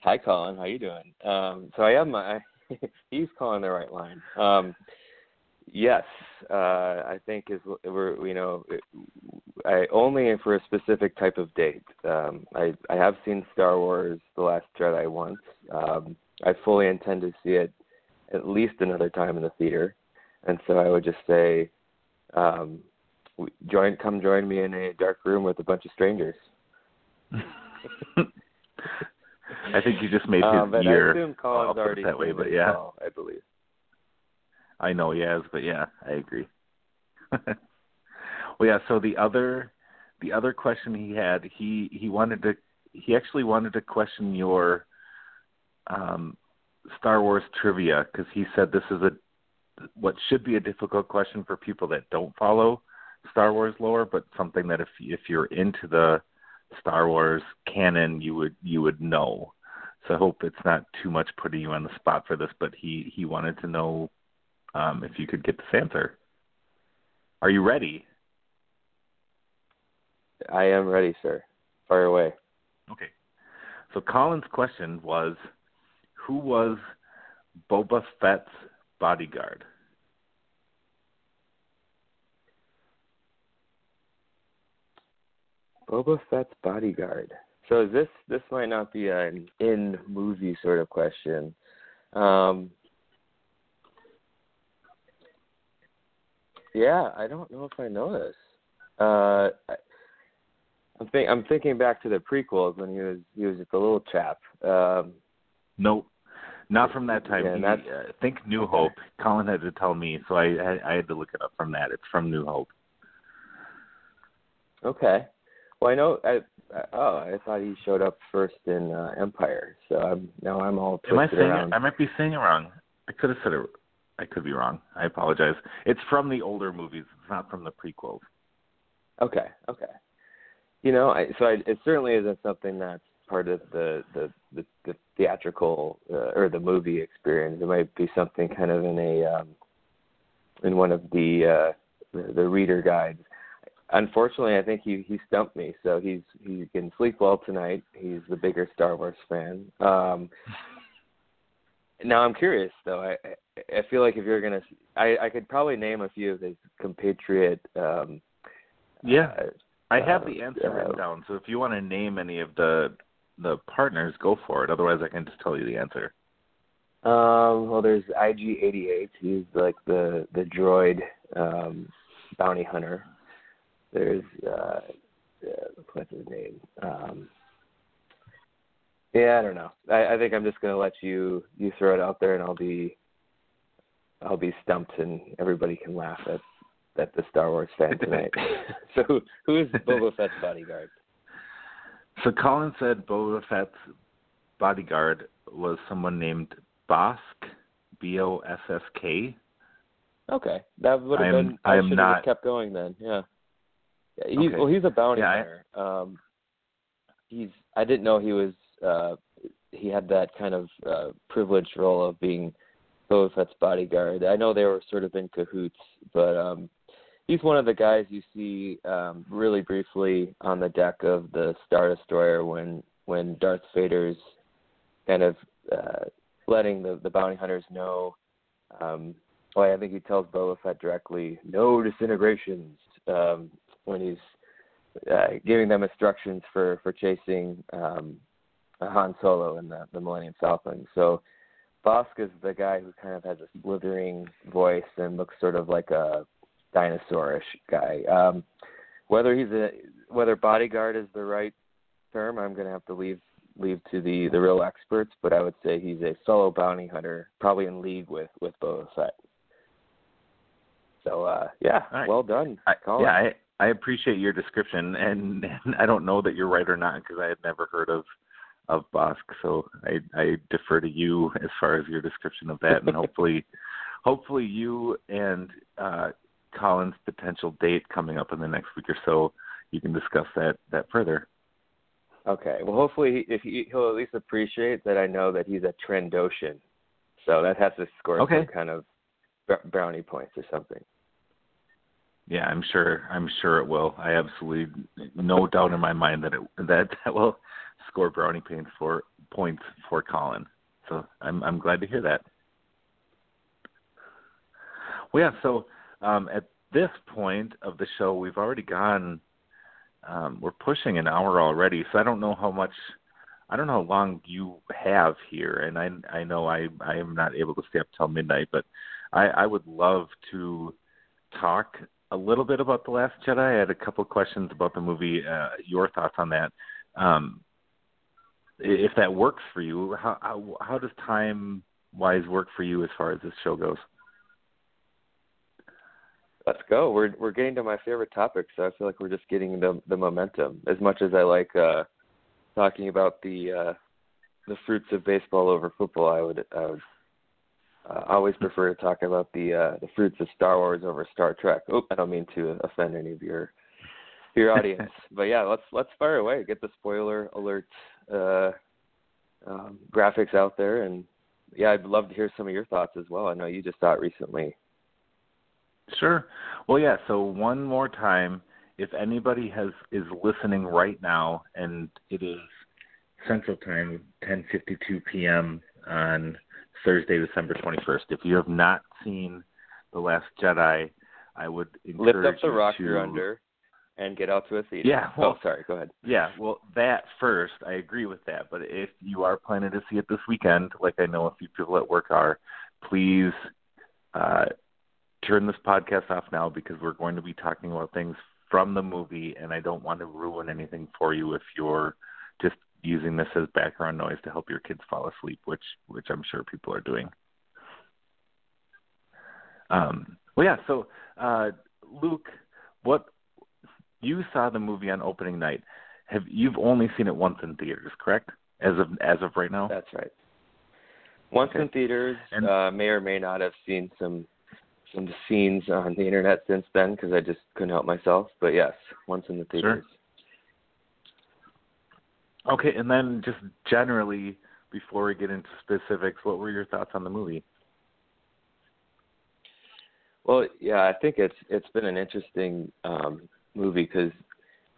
C: Hi, Colin. How you doing? Um, so I am. my. he's calling the right line. Um, yes, uh, I think is we're you know I only for a specific type of date. Um, I I have seen Star Wars: The Last Jedi once. Um, I fully intend to see it at least another time in the theater, and so I would just say, um, join come join me in a dark room with a bunch of strangers.
B: I think you just made his
C: uh, but
B: ear
C: I assume Colin's already
B: that way, but yeah,
C: call, I believe.
B: I know he has, but yeah, I agree. well, yeah. So the other, the other question he had, he he wanted to, he actually wanted to question your um, Star Wars trivia because he said this is a what should be a difficult question for people that don't follow Star Wars lore, but something that if if you're into the Star Wars canon, you would you would know. So I hope it's not too much putting you on the spot for this, but he he wanted to know um, if you could get this answer. Are you ready?
C: I am ready, sir. Fire away.
B: Okay. So Colin's question was, who was Boba Fett's bodyguard?
C: Boba Fett's bodyguard. So this this might not be an in movie sort of question. Um, yeah, I don't know if I know this. Uh, I, I'm think I'm thinking back to the prequels when he was he was just a little chap. Um,
B: nope, not from that time.
C: Yeah,
B: he,
C: that's,
B: uh, think New Hope. Colin had to tell me, so I, I I had to look it up from that. It's from New Hope.
C: Okay. Well, I know. I, I oh, I thought he showed up first in uh, Empire. So I'm now I'm all
B: Am I saying
C: around.
B: I might be saying it wrong. I could have said it. I could be wrong. I apologize. It's from the older movies. It's not from the prequels.
C: Okay, okay. You know, I, so I, it certainly isn't something that's part of the the the, the theatrical uh, or the movie experience. It might be something kind of in a um, in one of the uh, the, the reader guides. Unfortunately, I think he he stumped me. So he's he can sleep well tonight. He's the bigger Star Wars fan. Um, now I'm curious though. I I feel like if you're gonna, I I could probably name a few of his compatriot. Um,
B: Yeah.
C: uh,
B: I have
C: uh,
B: the answer
C: uh,
B: written down. So if you want to name any of the the partners, go for it. Otherwise, I can just tell you the answer.
C: Um, well, there's IG88. He's like the the droid um, bounty hunter. There's uh, uh, what's his name? Um, yeah, I don't know. I, I think I'm just gonna let you you throw it out there, and I'll be I'll be stumped, and everybody can laugh at at the Star Wars fan tonight. so who who is Boba Fett's bodyguard?
B: So Colin said Boba Fett's bodyguard was someone named Bossk, B O S S K.
C: Okay, that would have
B: I am-
C: been.
B: I am
C: should have
B: not-
C: just kept going then. Yeah. yeah he's
B: Okay.
C: well. He's a bounty
B: Yeah, I-
C: hunter. Um, he's. I didn't know he was. Uh, he had that kind of uh, privileged role of being Boba bodyguard. I know they were sort of in cahoots, but um, he's one of the guys you see um, really briefly on the deck of the Star Destroyer when when Darth Vader's kind of uh, letting the the bounty hunters know. Um, well, I think he tells Boba Fett directly, "No disintegrations," um, when he's uh, giving them instructions for for chasing um, Han Solo and the, the Millennium Falcon. So Bossk is the guy who kind of has a slithering voice and looks sort of like a dinosaurish guy. Um, whether he's a whether bodyguard is the right term, I'm going to have to leave leave to the the real experts. But I would say he's a fellow bounty hunter, probably in league with with Boba Fett. So uh, yeah,
B: right.
C: well done.
B: I,
C: Colin.
B: yeah, I, I appreciate your description, and, and I don't know that you're right or not because I had never heard of of Bossk, so I I defer to you as far as your description of that, and hopefully, hopefully you and uh, Colin's potential date coming up in the next week or so, you can discuss that that further.
C: Okay. Well, hopefully, if he, he'll at least appreciate that I know that he's a Trandoshan, so that has to score
B: okay.
C: some kind of brownie points or something.
B: Yeah, I'm sure. I'm sure it will. I absolutely no doubt in my mind that it that that will score brownie points for points for Colin. So I'm I'm glad to hear that. Well, yeah. So um, at this point of the show, we've already gone. Um, we're pushing an hour already, so I don't know how much. I don't know how long you have here, and I I know I I am not able to stay up till midnight, but I I would love to talk a little bit about the Last Jedi. I had a couple questions about the movie. Uh, your thoughts on that? Um, if that works for you, how how, how does time wise work for you as far as this show goes?
C: Let's go. We're we're getting to my favorite topic, so I feel like we're just getting the the momentum. As much as I like uh talking about the uh the fruits of baseball over football, I would I would uh, always prefer to talk about the uh the fruits of Star Wars over Star Trek. Oh, I don't mean to offend any of your your audience, but yeah, let's let's fire away. Get the spoiler alert uh um, graphics out there, and yeah, I'd love to hear some of your thoughts as well. I know you just saw it recently.
B: Sure. Well, yeah. So one more time, if anybody has is listening right now, and it is Central Time, 10:52 p.m. on Thursday, December 21st. If you have not seen The Last Jedi, I would encourage
C: lift up the rock
B: to,
C: you're under and get out to a theater.
B: Yeah. Well,
C: oh, sorry. Go ahead.
B: Yeah. Well, that first, I agree with that. But if you are planning to see it this weekend, like I know a few people at work are, please uh, turn this podcast off now because we're going to be talking about things from the movie, and I don't want to ruin anything for you if you're just using this as background noise to help your kids fall asleep, which which I'm sure people are doing. Um, well, yeah. So, uh, Luke, what you saw the movie on opening night? Have you've only seen it once in theaters, correct? As of as of right now.
C: That's right. Once
B: Okay.
C: in theaters,
B: And-
C: uh, may or may not have seen some some scenes on the internet since then because I just couldn't help myself. But yes, once in the theaters. Sure.
B: Okay, and then just generally, before we get into specifics, what were your thoughts on the movie?
C: Well, yeah, I think it's it's been an interesting um, movie because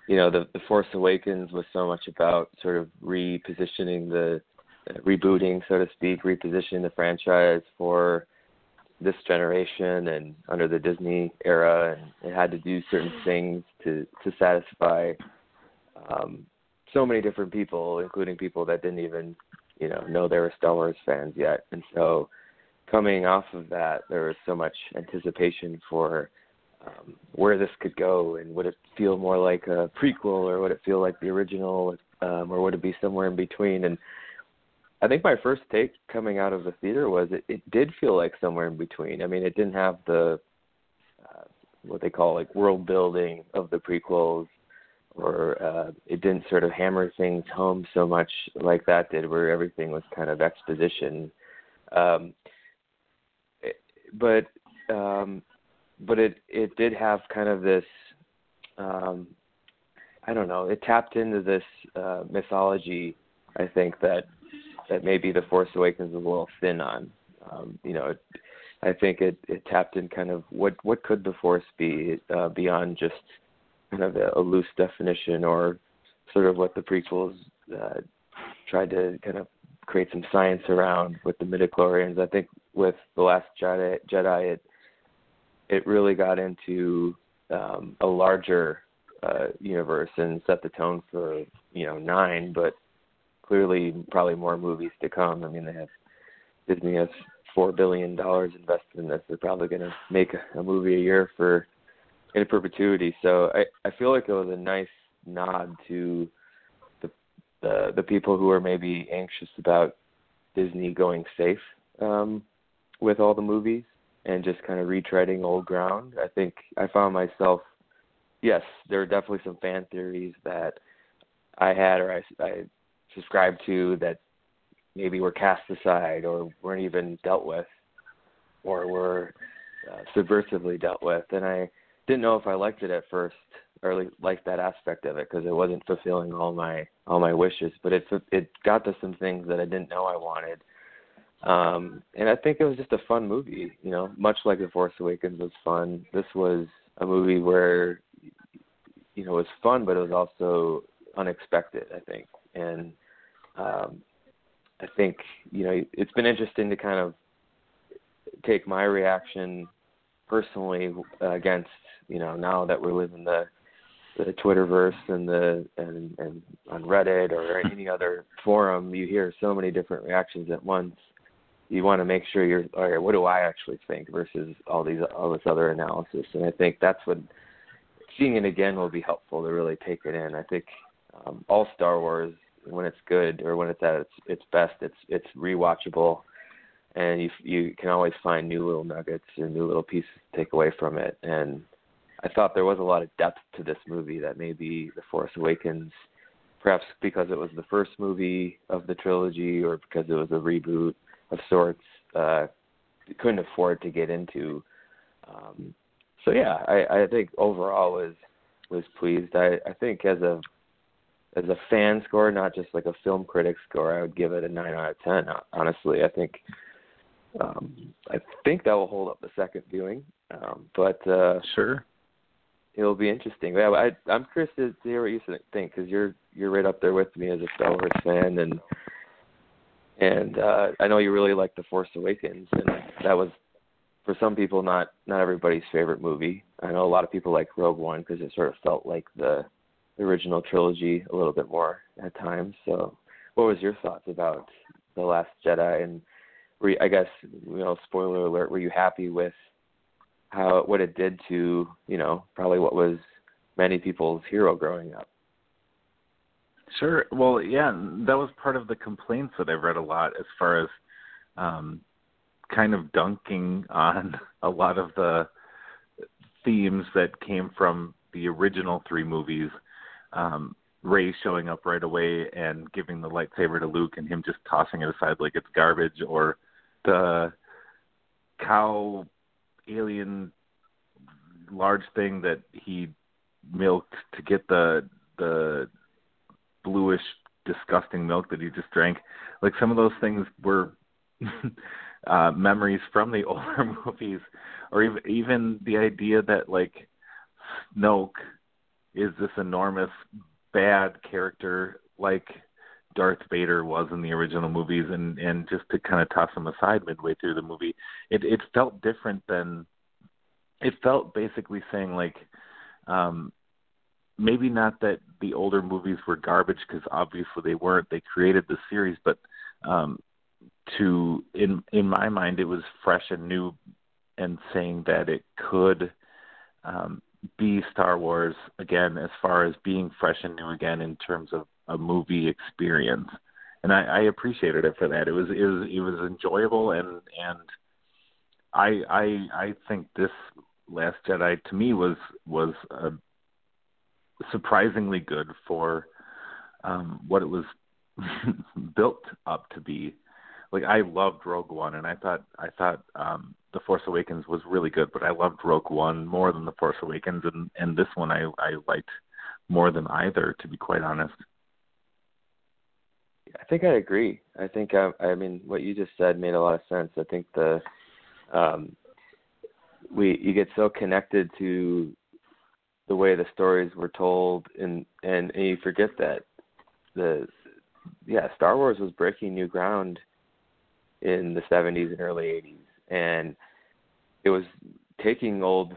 C: you know the the Force Awakens was so much about sort of repositioning the uh, rebooting, so to speak, repositioning the franchise for this generation and under the Disney era, and it had to do certain things to to satisfy um, so many different people, including people that didn't even you know know they were Star Wars fans yet, and so coming off of that, there was so much anticipation for um, where this could go, and would it feel more like a prequel, or would it feel like the original, um, or would it be somewhere in between? And I think my first take coming out of the theater was it, it did feel like somewhere in between. I mean, it didn't have the uh, what they call like world building of the prequels, or uh, it didn't sort of hammer things home so much like that did, where everything was kind of exposition. Um, but um but it it did have kind of this um I don't know, it tapped into this uh mythology I think that that maybe the Force Awakens was a little thin on. Um, you know, it, I think it it tapped in kind of what what could the Force be uh, beyond just kind of a, a loose definition or sort of what the prequels uh, tried to kind of create some science around with the midichlorians. I think with the Last Jedi, Jedi it it really got into um, a larger uh, universe and set the tone for you know nine, but clearly probably more movies to come. I mean, they have Disney has four billion dollars invested in this. They're probably going to make a, movie a year for in perpetuity. So I I feel like it was a nice nod to the the the people who are maybe anxious about Disney going safe um, with all the movies and just kind of retreading old ground. I think I found myself yes, there are definitely some fan theories that I had or I, I subscribed to that maybe were cast aside or weren't even dealt with or were uh, subversively dealt with. And I didn't know if I liked it at first or liked that aspect of it because it wasn't fulfilling all my all my wishes. But it it got to some things that I didn't know I wanted. Um, and I think it was just a fun movie, you know, much like The Force Awakens was fun. This was a movie where you know, it was fun, but it was also unexpected, I think. And um, I think, you know, it's been interesting to kind of take my reaction personally against, you know, now that we're living the the Twitterverse and the and and on Reddit or any other forum, you hear so many different reactions at once. You want to make sure you're all right. What do I actually think versus all these all this other analysis? And I think that's what seeing it again will be helpful to really take it in. I think um, all Star Wars, when it's good or when it's at its its best, it's it's rewatchable, and you you can always find new little nuggets and new little pieces to take away from it. And I thought there was a lot of depth to this movie that maybe The Force Awakens, perhaps because it was the first movie of the trilogy or because it was a reboot of sorts, uh, couldn't afford to get into. Um, so yeah, I, I think overall was was pleased. I, I think as a as a fan score, not just like a film critic score, I would give it a nine out of ten. Honestly, I think um, I think that will hold up the second viewing. Um, but uh,
B: sure,
C: it'll be interesting. Yeah, I, I'm curious to hear what you think because you're you're right up there with me as a Star Wars fan, and and uh, I know you really like The Force Awakens, and that was for some people not not everybody's favorite movie. I know a lot of people like Rogue One because it sort of felt like the original trilogy a little bit more at times. So, what was your thoughts about the Last Jedi? And were you, I guess you know, spoiler alert, were you happy with how what it did to you know probably what was many people's hero growing up?
B: Sure. Well, yeah, that was part of the complaints that I've read a lot as far as um kind of dunking on a lot of the themes that came from the original three movies. Um, Rey showing up right away and giving the lightsaber to Luke and him just tossing it aside like it's garbage, or the cow alien large thing that he milked to get the the bluish disgusting milk that he just drank. Like some of those things were uh, memories from the older movies, or even even the idea that like Snoke is this enormous bad character like Darth Vader was in the original movies, and and just to kind of toss him aside midway through the movie, it it felt different than it felt basically saying like um maybe not that the older movies were garbage because obviously they weren't they created the series but um to in in my mind it was fresh and new and saying that it could um be Star Wars again as far as being fresh and new again in terms of a movie experience. And I, I appreciated it for that. It was it was it was enjoyable and and I I I think this Last Jedi to me was was uh, surprisingly good for um what it was built up to be like I loved Rogue One, and I thought I thought um, The Force Awakens was really good, but I loved Rogue One more than The Force Awakens, and and this one I I liked more than either, to be quite honest.
C: I think I agree. I think I, I mean what you just said made a lot of sense. I think the um, we you get so connected to the way the stories were told, and and, and you forget that the yeah Star Wars was breaking new ground in the 70s and early 80s, and it was taking old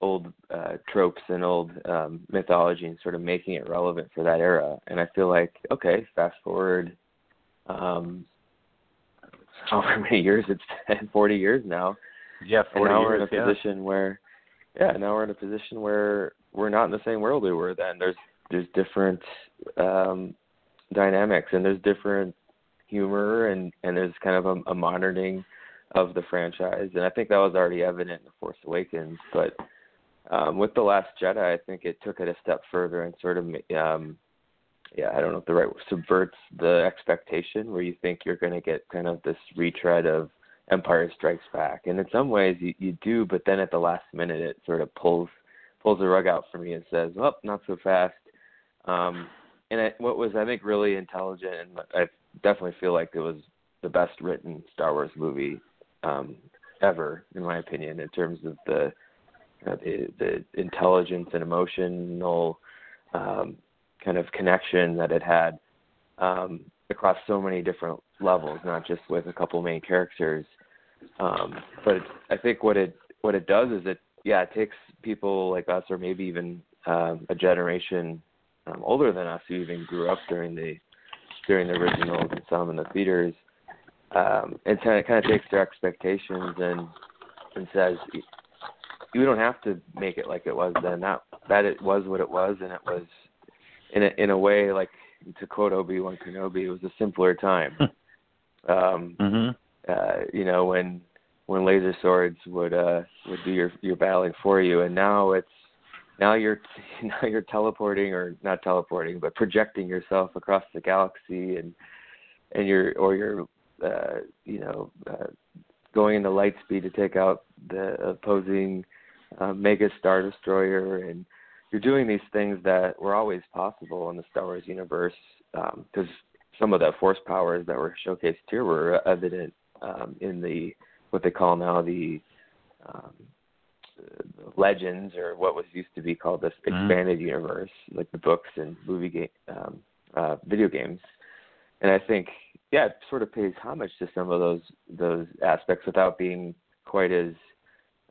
C: old uh, tropes and old um, mythology and sort of making it relevant for that era. And I feel like okay, fast forward. Um, however many years it's been, 40 years now.
B: Yeah, 40
C: and now
B: years,
C: we're in a
B: yeah.
C: position where, yeah, now we're in a position where we're not in the same world we were then. There's there's different um, dynamics and there's different humor and and there's kind of a, a moderning of the franchise. And I think that was already evident in The Force Awakens, but um, with the Last Jedi, I think it took it a step further and sort of, um, yeah, I don't know if the right word, subverts the expectation where you think you're going to get kind of this retread of Empire Strikes Back, and in some ways you, you do, but then at the last minute it sort of pulls pulls the rug out for me and says, "Well, not so fast." Um, and it, what was I think really intelligent, and I definitely feel like it was the best written Star Wars movie um, ever, in my opinion, in terms of the uh, the, the intelligence and emotional um, kind of connection that it had um, across so many different levels, not just with a couple main characters. Um, but I think what it what it does is it yeah it takes people like us or maybe even um, a generation um, older than us who even grew up during the during the originals and some in the theaters um, and kind of, kind of takes their expectations and and says you don't have to make it like it was then. That that it was what it was, and it was in a, in a way like to quote Obi Wan Kenobi, it was a simpler time. um,
B: hmm
C: uh, you know when when laser swords would uh would do your your battling for you, and now it's now you're now you're teleporting or not teleporting, but projecting yourself across the galaxy and and you're or you're uh, you know uh, going into light speed to take out the opposing uh, mega star destroyer. And you're doing these things that were always possible in the Star Wars universe because um, some of the force powers that were showcased here were evident um, in the what they call now the um, legends or what was used to be called this expanded mm-hmm. universe, like the books and movie game, um, uh, video games. And I think, yeah, it sort of pays homage to some of those those aspects without being quite as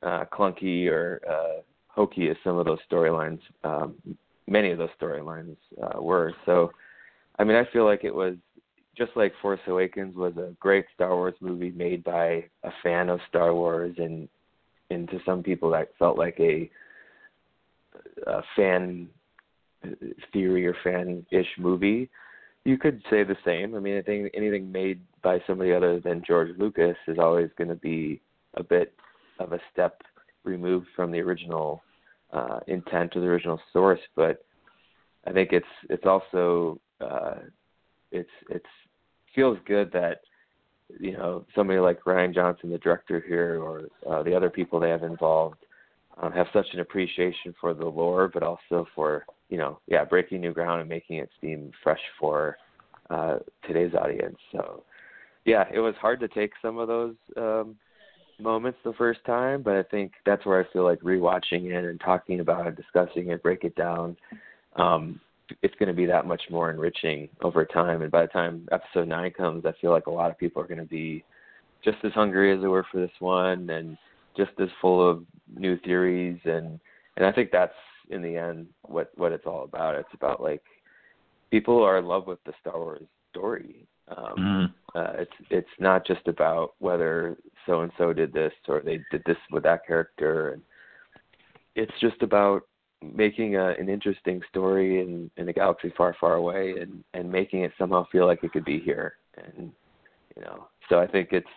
C: uh, clunky or uh, hokey as some of those storylines. Um, many of those storylines uh, were. So, I mean, I feel like it was just like Force Awakens was a great Star Wars movie made by a fan of Star Wars, and and to some people that felt like a, a fan theory or fan-ish movie. You could say the same. I mean, I think anything made by somebody other than George Lucas is always going to be a bit of a step removed from the original uh, intent or the original source. But I think it's it's also uh, it's it's feels good that you know somebody like Rian Johnson, the director here, or uh, the other people they have involved, um, have such an appreciation for the lore, but also for you know yeah breaking new ground and making it seem fresh for uh, today's audience. So yeah, it was hard to take some of those um, moments the first time, but I think that's where I feel like rewatching it and talking about it, discussing it, break it down. Um, it's going to be that much more enriching over time. And by the time episode nine comes, I feel like a lot of people are going to be just as hungry as they were for this one, and just as full of new theories. And and I think that's in the end what what it's all about. It's about like people are in love with the Star Wars story. Um,
B: mm.
C: uh, it's it's not just about whether so and so did this or they did this with that character, and it's just about making a, an interesting story in in a galaxy far, far away, and and making it somehow feel like it could be here. And you know, so I think it's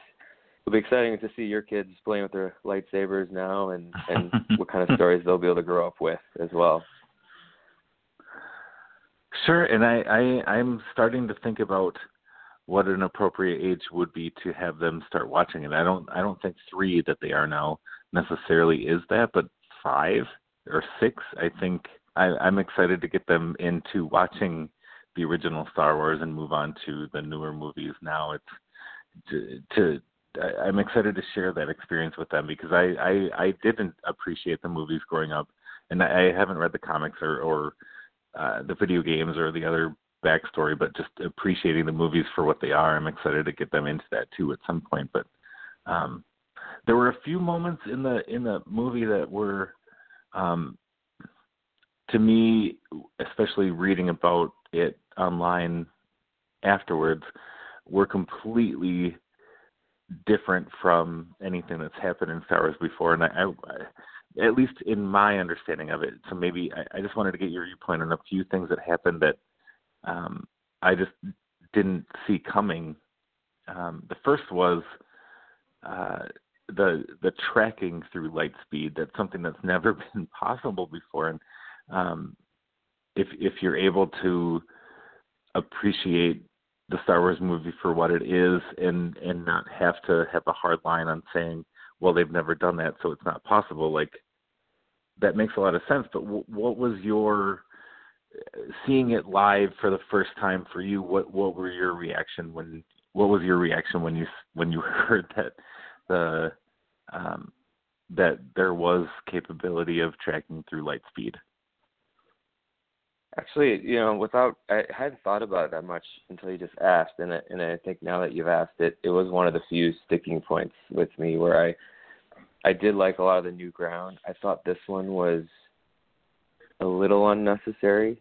C: it'll be exciting to see your kids playing with their lightsabers now, and and what kind of stories they'll be able to grow up with as well.
B: Sure, and I, I I'm starting to think about what an appropriate age would be to have them start watching it. I don't I don't think three that they are now necessarily is that, but five or six, I think I, I'm excited to get them into watching the original Star Wars and move on to the newer movies. Now it's to, to I'm excited to share that experience with them because I, I I didn't appreciate the movies growing up, and I haven't read the comics or or uh, the video games or the other backstory, but just appreciating the movies for what they are. I'm excited to get them into that too at some point. But um, there were a few moments in the in the movie that were, um, to me, especially reading about it online afterwards, were completely different from anything that's happened in Star Wars before. And I, I at least in my understanding of it, so maybe I, I just wanted to get your viewpoint on a few things that happened that um, I just didn't see coming. Um, the first was uh, the the tracking through light speed. That's something that's never been possible before, and um, if if you're able to appreciate the Star Wars movie for what it is, and and not have to have a hard line on saying, well, they've never done that, so it's not possible. Like that makes a lot of sense. But w- what was your seeing it live for the first time for you? What what were your reaction when? What was your reaction when you when you heard that the um, that there was capability of tracking through light speed?
C: Actually, you know, without I hadn't thought about it that much until you just asked, and I, and I think now that you've asked it, it was one of the few sticking points with me where I I did like a lot of the new ground. I thought this one was a little unnecessary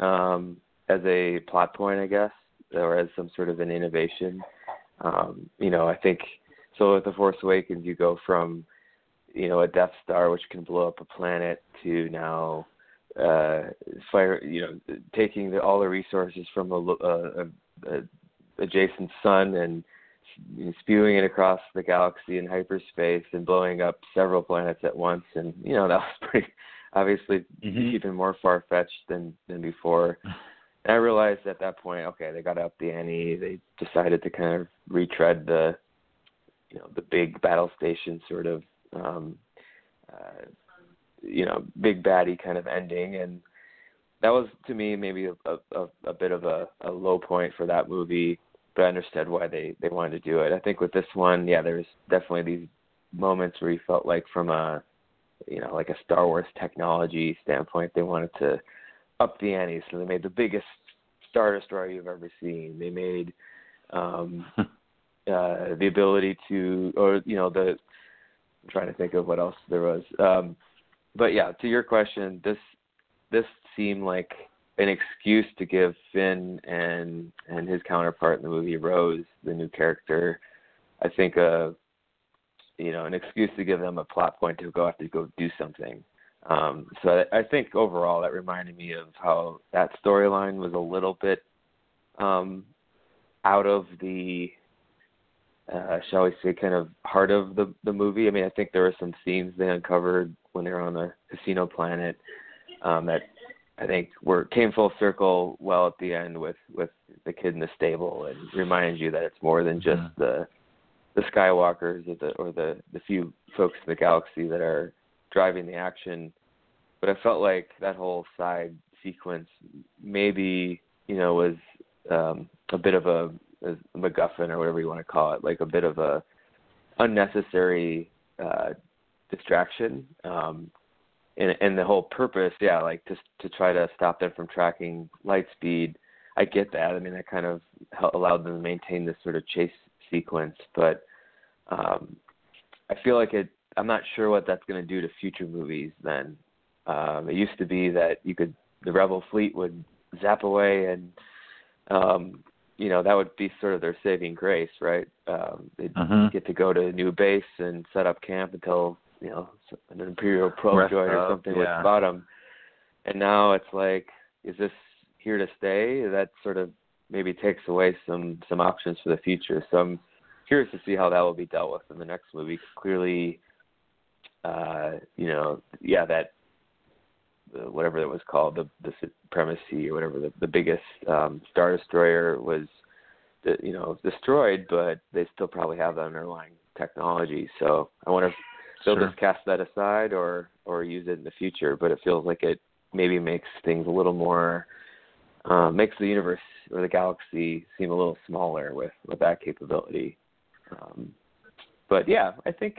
C: um, as a plot point, I guess, or as some sort of an innovation. Um, you know, I think so. With the Force Awakens, you go from you know a Death Star, which can blow up a planet, to now uh, fire. You know, taking the, all the resources from a, a, a, a adjacent sun and spewing it across the galaxy in hyperspace and blowing up several planets at once and you know that was pretty obviously
B: mm-hmm.
C: even more far fetched than than before. And I realized at that point, okay, they got up the ante. They decided to kind of retread the, you know, the big battle station sort of, um, uh, you know, big baddie kind of ending, and that was to me maybe a, a, a bit of a, a low point for that movie. But I understood why they they wanted to do it. I think with this one, yeah, there's definitely these moments where you felt like from a you know, like a Star Wars technology standpoint, they wanted to up the ante. So they made the biggest Star Destroyer you've ever seen. They made um, uh, the ability to, or you know, the. I'm trying to think of what else there was. Um, but yeah, to your question, this this seemed like an excuse to give Finn and and his counterpart in the movie Rose, the new character, I think a you know an excuse to give them a plot point to go have to go do something. Um, so I, I think overall that reminded me of how that storyline was a little bit um, out of the uh, shall we say kind of heart of the the movie. I mean I think there were some scenes they uncovered when they were on the casino planet um, that I think were came full circle well at the end with with the kid in the stable and reminded you that it's more than just mm-hmm. the the Skywalkers or the or the the few folks in the galaxy that are driving the action. But I felt like that whole side sequence maybe you know was um, a bit of a, a MacGuffin or whatever you want to call it, like a bit of a unnecessary uh, distraction. Um, and, and the whole purpose, yeah, like just to try to stop them from tracking light speed. I get that. I mean, that kind of allowed them to maintain this sort of chase sequence, but um, I feel like it. I'm not sure what that's going to do to future movies. Then um, it used to be that you could the rebel fleet would zap away, and um, you know that would be sort of their saving grace, right? Um, they'd
B: uh-huh.
C: get to go to a new base and set up camp until you know an imperial probe droid or something
B: yeah.
C: spot them. And now it's like, is this here to stay? That sort of maybe takes away some some options for the future. So I'm curious to see how that will be dealt with in the next movie. Clearly, uh, you know, yeah, that uh, whatever it was called, the the supremacy or whatever the the biggest um, star destroyer was, the, you know, destroyed, but they still probably have the underlying technology. So I wonder if they'll
B: sure.
C: just cast that aside or or use it in the future. But it feels like it maybe makes things a little more uh, makes the universe or the galaxy seem a little smaller with with that capability. Um, but yeah, I think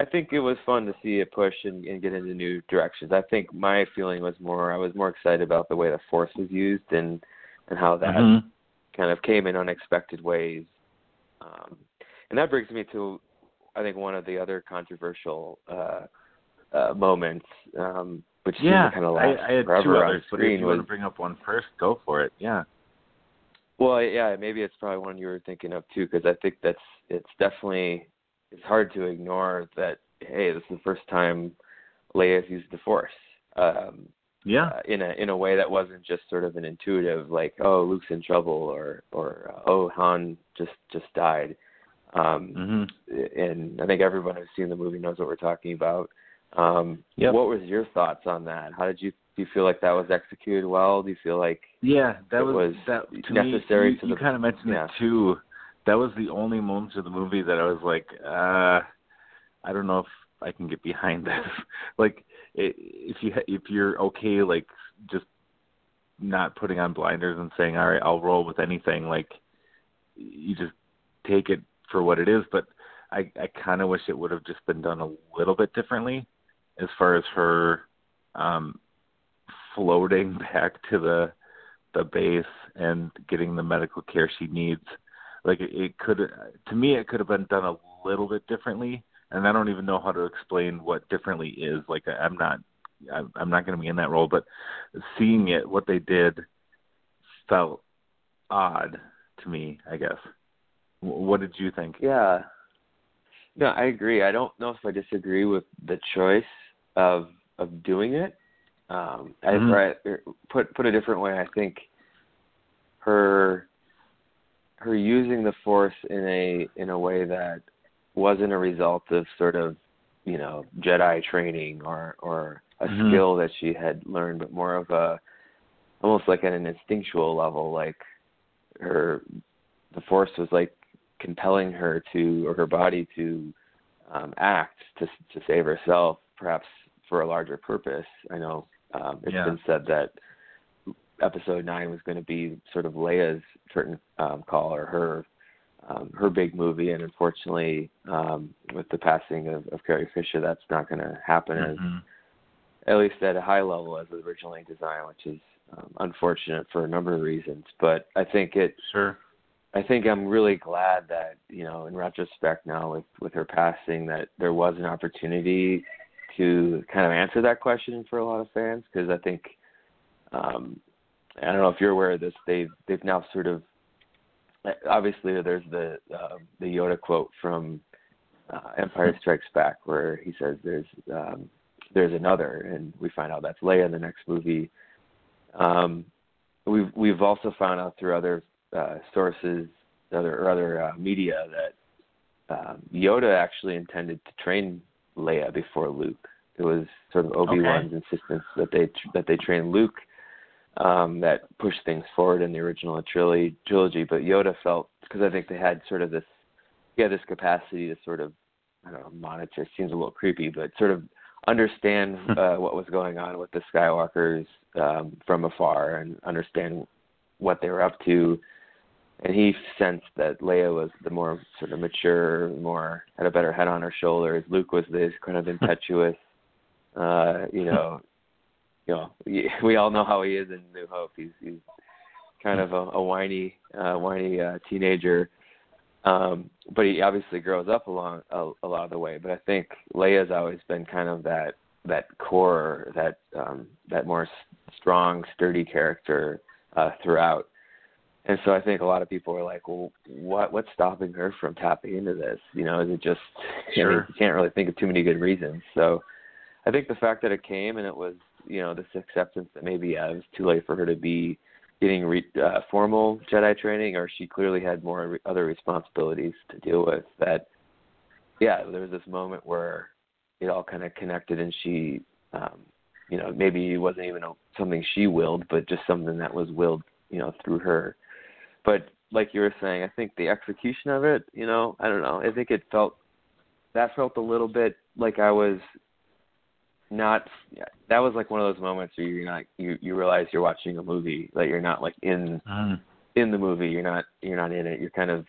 C: I think it was fun to see it push and, and get into new directions. I think my feeling was more I was more excited about the way the force was used and and how that
B: Mhm.
C: kind of came in unexpected ways. Um, and that brings me to I think one of the other controversial uh, uh, moments, um, which
B: Yeah,
C: kind of
B: I,
C: last
B: I had
C: forever
B: two
C: on
B: others, but if you
C: was
B: want to bring up one first, go for it. Yeah.
C: Well, yeah, maybe it's probably one you were thinking of too, because I think that's it's definitely it's hard to ignore that. Hey, this is the first time Leia's used the Force um,
B: Yeah.
C: uh, in a in a way that wasn't just sort of an intuitive, like oh Luke's in trouble or or uh, oh Han just just died. Um,
B: Mhm.
C: and I think everyone who's seen the movie knows what we're talking about. Um,
B: Yep.
C: What was your thoughts on that? How did you do? You feel like that was executed well? Do you feel like
B: Yeah, that was,
C: was
B: that to
C: necessary
B: me, you,
C: to
B: you kind of mentioned
C: yeah.
B: it too. That was the only moments of the movie that I was like, uh, I don't know if I can get behind this. like, if you if you're okay, like just not putting on blinders and saying, all right, I'll roll with anything. Like, you just take it for what it is. But I I kind of wish it would have just been done a little bit differently, as far as her um floating back to the the base and getting the medical care she needs. Like it, it could, to me, it could have been done a little bit differently. And I don't even know how to explain what differently is. Like I, I'm not, I'm, I'm not going to be in that role. But seeing it, what they did, felt odd to me. I guess. W- What did you think?
C: Yeah. No, I agree. I don't know if I disagree with the choice of of doing it. Um, I
B: Mhm.
C: right, er, put put a different way, I think her her using the force in a in a way that wasn't a result of sort of you know Jedi training or or a
B: Mhm.
C: skill that she had learned, but more of a almost like at an instinctual level, like her the force was like compelling her to or her body to um, act to to save herself, perhaps for a larger purpose. I know um, it's
B: Yeah.
C: been said that episode nine was going to be sort of Leia's curtain um, call or her um, her big movie, and unfortunately, um, with the passing of, of Carrie Fisher, that's not going to happen as
B: Mhm.
C: at least at a high level as originally designed, which is um, unfortunate for a number of reasons. But I think it
B: Sure.
C: I think I'm really glad that you know, in retrospect now with with her passing, that there was an opportunity to kind of answer that question for a lot of fans because I think um, I don't know if you're aware of this. They've they've now sort of obviously there's the uh, the Yoda quote from uh, Empire Strikes Back where he says there's um, there's another, and we find out that's Leia in the next movie. Um, we've we've also found out through other uh, sources, other or other uh, media that um, Yoda actually intended to train Leia before Luke. It was sort of Obi Wan's insistence that they that they train Luke um, that pushed things forward in the original trilogy. Trilogy, but Yoda felt because I think they had sort of this, had this capacity to sort of, I don't know, monitor. Seems a little creepy, but sort of understand uh, what was going on with the Skywalkers um, from afar and understand what they were up to. And he sensed that Leia was the more sort of mature, more had a better head on her shoulders. Luke was this kind of impetuous, uh, you know, you know, we- all know how he is in New Hope. He's he's kind of a, a whiny, uh, whiny uh, teenager. Um, but he obviously grows up along a, a lot of the way. But I think Leia's always been kind of that that core, that um, that more s- strong, sturdy character uh, throughout. And so I think a lot of people are like, well, what what's stopping her from tapping into this? You know, is it just I mean,
B: Sure.
C: you can't really think of too many good reasons. So I think the fact that it came and it was, you know, this acceptance that maybe yeah, it was too late for her to be getting re- uh, formal Jedi training, or she clearly had more re- other responsibilities to deal with. That, yeah, there was this moment where it all kind of connected, and she, um, you know, maybe it wasn't even a, something she willed, but just something that was willed, you know, through her. But like you were saying, I think the execution of it, you know, I don't know. I think it felt that felt a little bit like I was not that was like one of those moments where you're not you you realize you're watching a movie that you're not like in
B: Mm.
C: in the movie you're not you're not in it you're kind of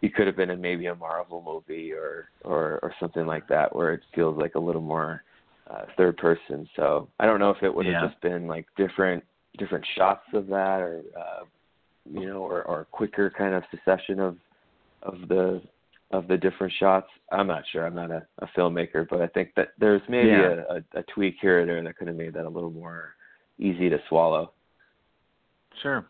C: you could have been in maybe a Marvel movie or or or something like that where it feels like a little more uh, third person. So I don't know if it would have
B: Yeah.
C: just been like different different shots of that or uh, you know or or quicker kind of succession of of the of the different shots. I'm not sure. I'm not a, a filmmaker, but I think that there's maybe
B: Yeah.
C: a, a, a tweak here or there that could have made that a little more easy to swallow.
B: Sure.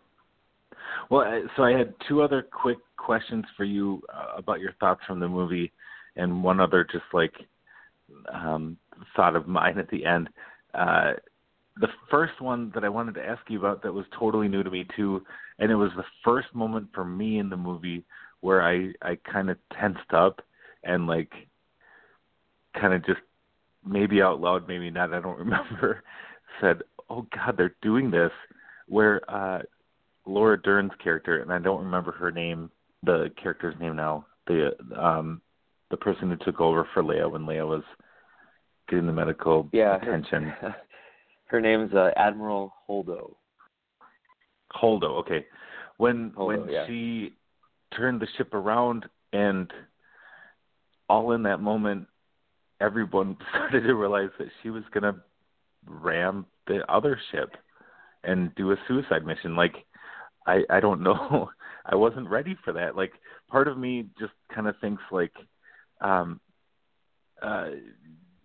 B: Well, so I had two other quick questions for you uh, about your thoughts from the movie, and one other just like um, thought of mine at the end. Uh, the first one that I wanted to ask you about that was totally new to me too, and it was the first moment for me in the movie where I I kind of tensed up and like kind of just maybe out loud, maybe not, I don't remember, said, "Oh God, they're doing this." Where uh Laura Dern's character, and I don't remember her name, the character's name now, the um the person who took over for Leia when Leia was getting the medical
C: Yeah, her-
B: attention.
C: Her name's uh, Admiral Holdo.
B: Holdo, okay. When
C: Holdo,
B: when
C: yeah.
B: she turned the ship around and all in that moment everyone started to realize that she was gonna ram the other ship and do a suicide mission. Like I I don't know. I wasn't ready for that. Like part of me just kind of thinks like um uh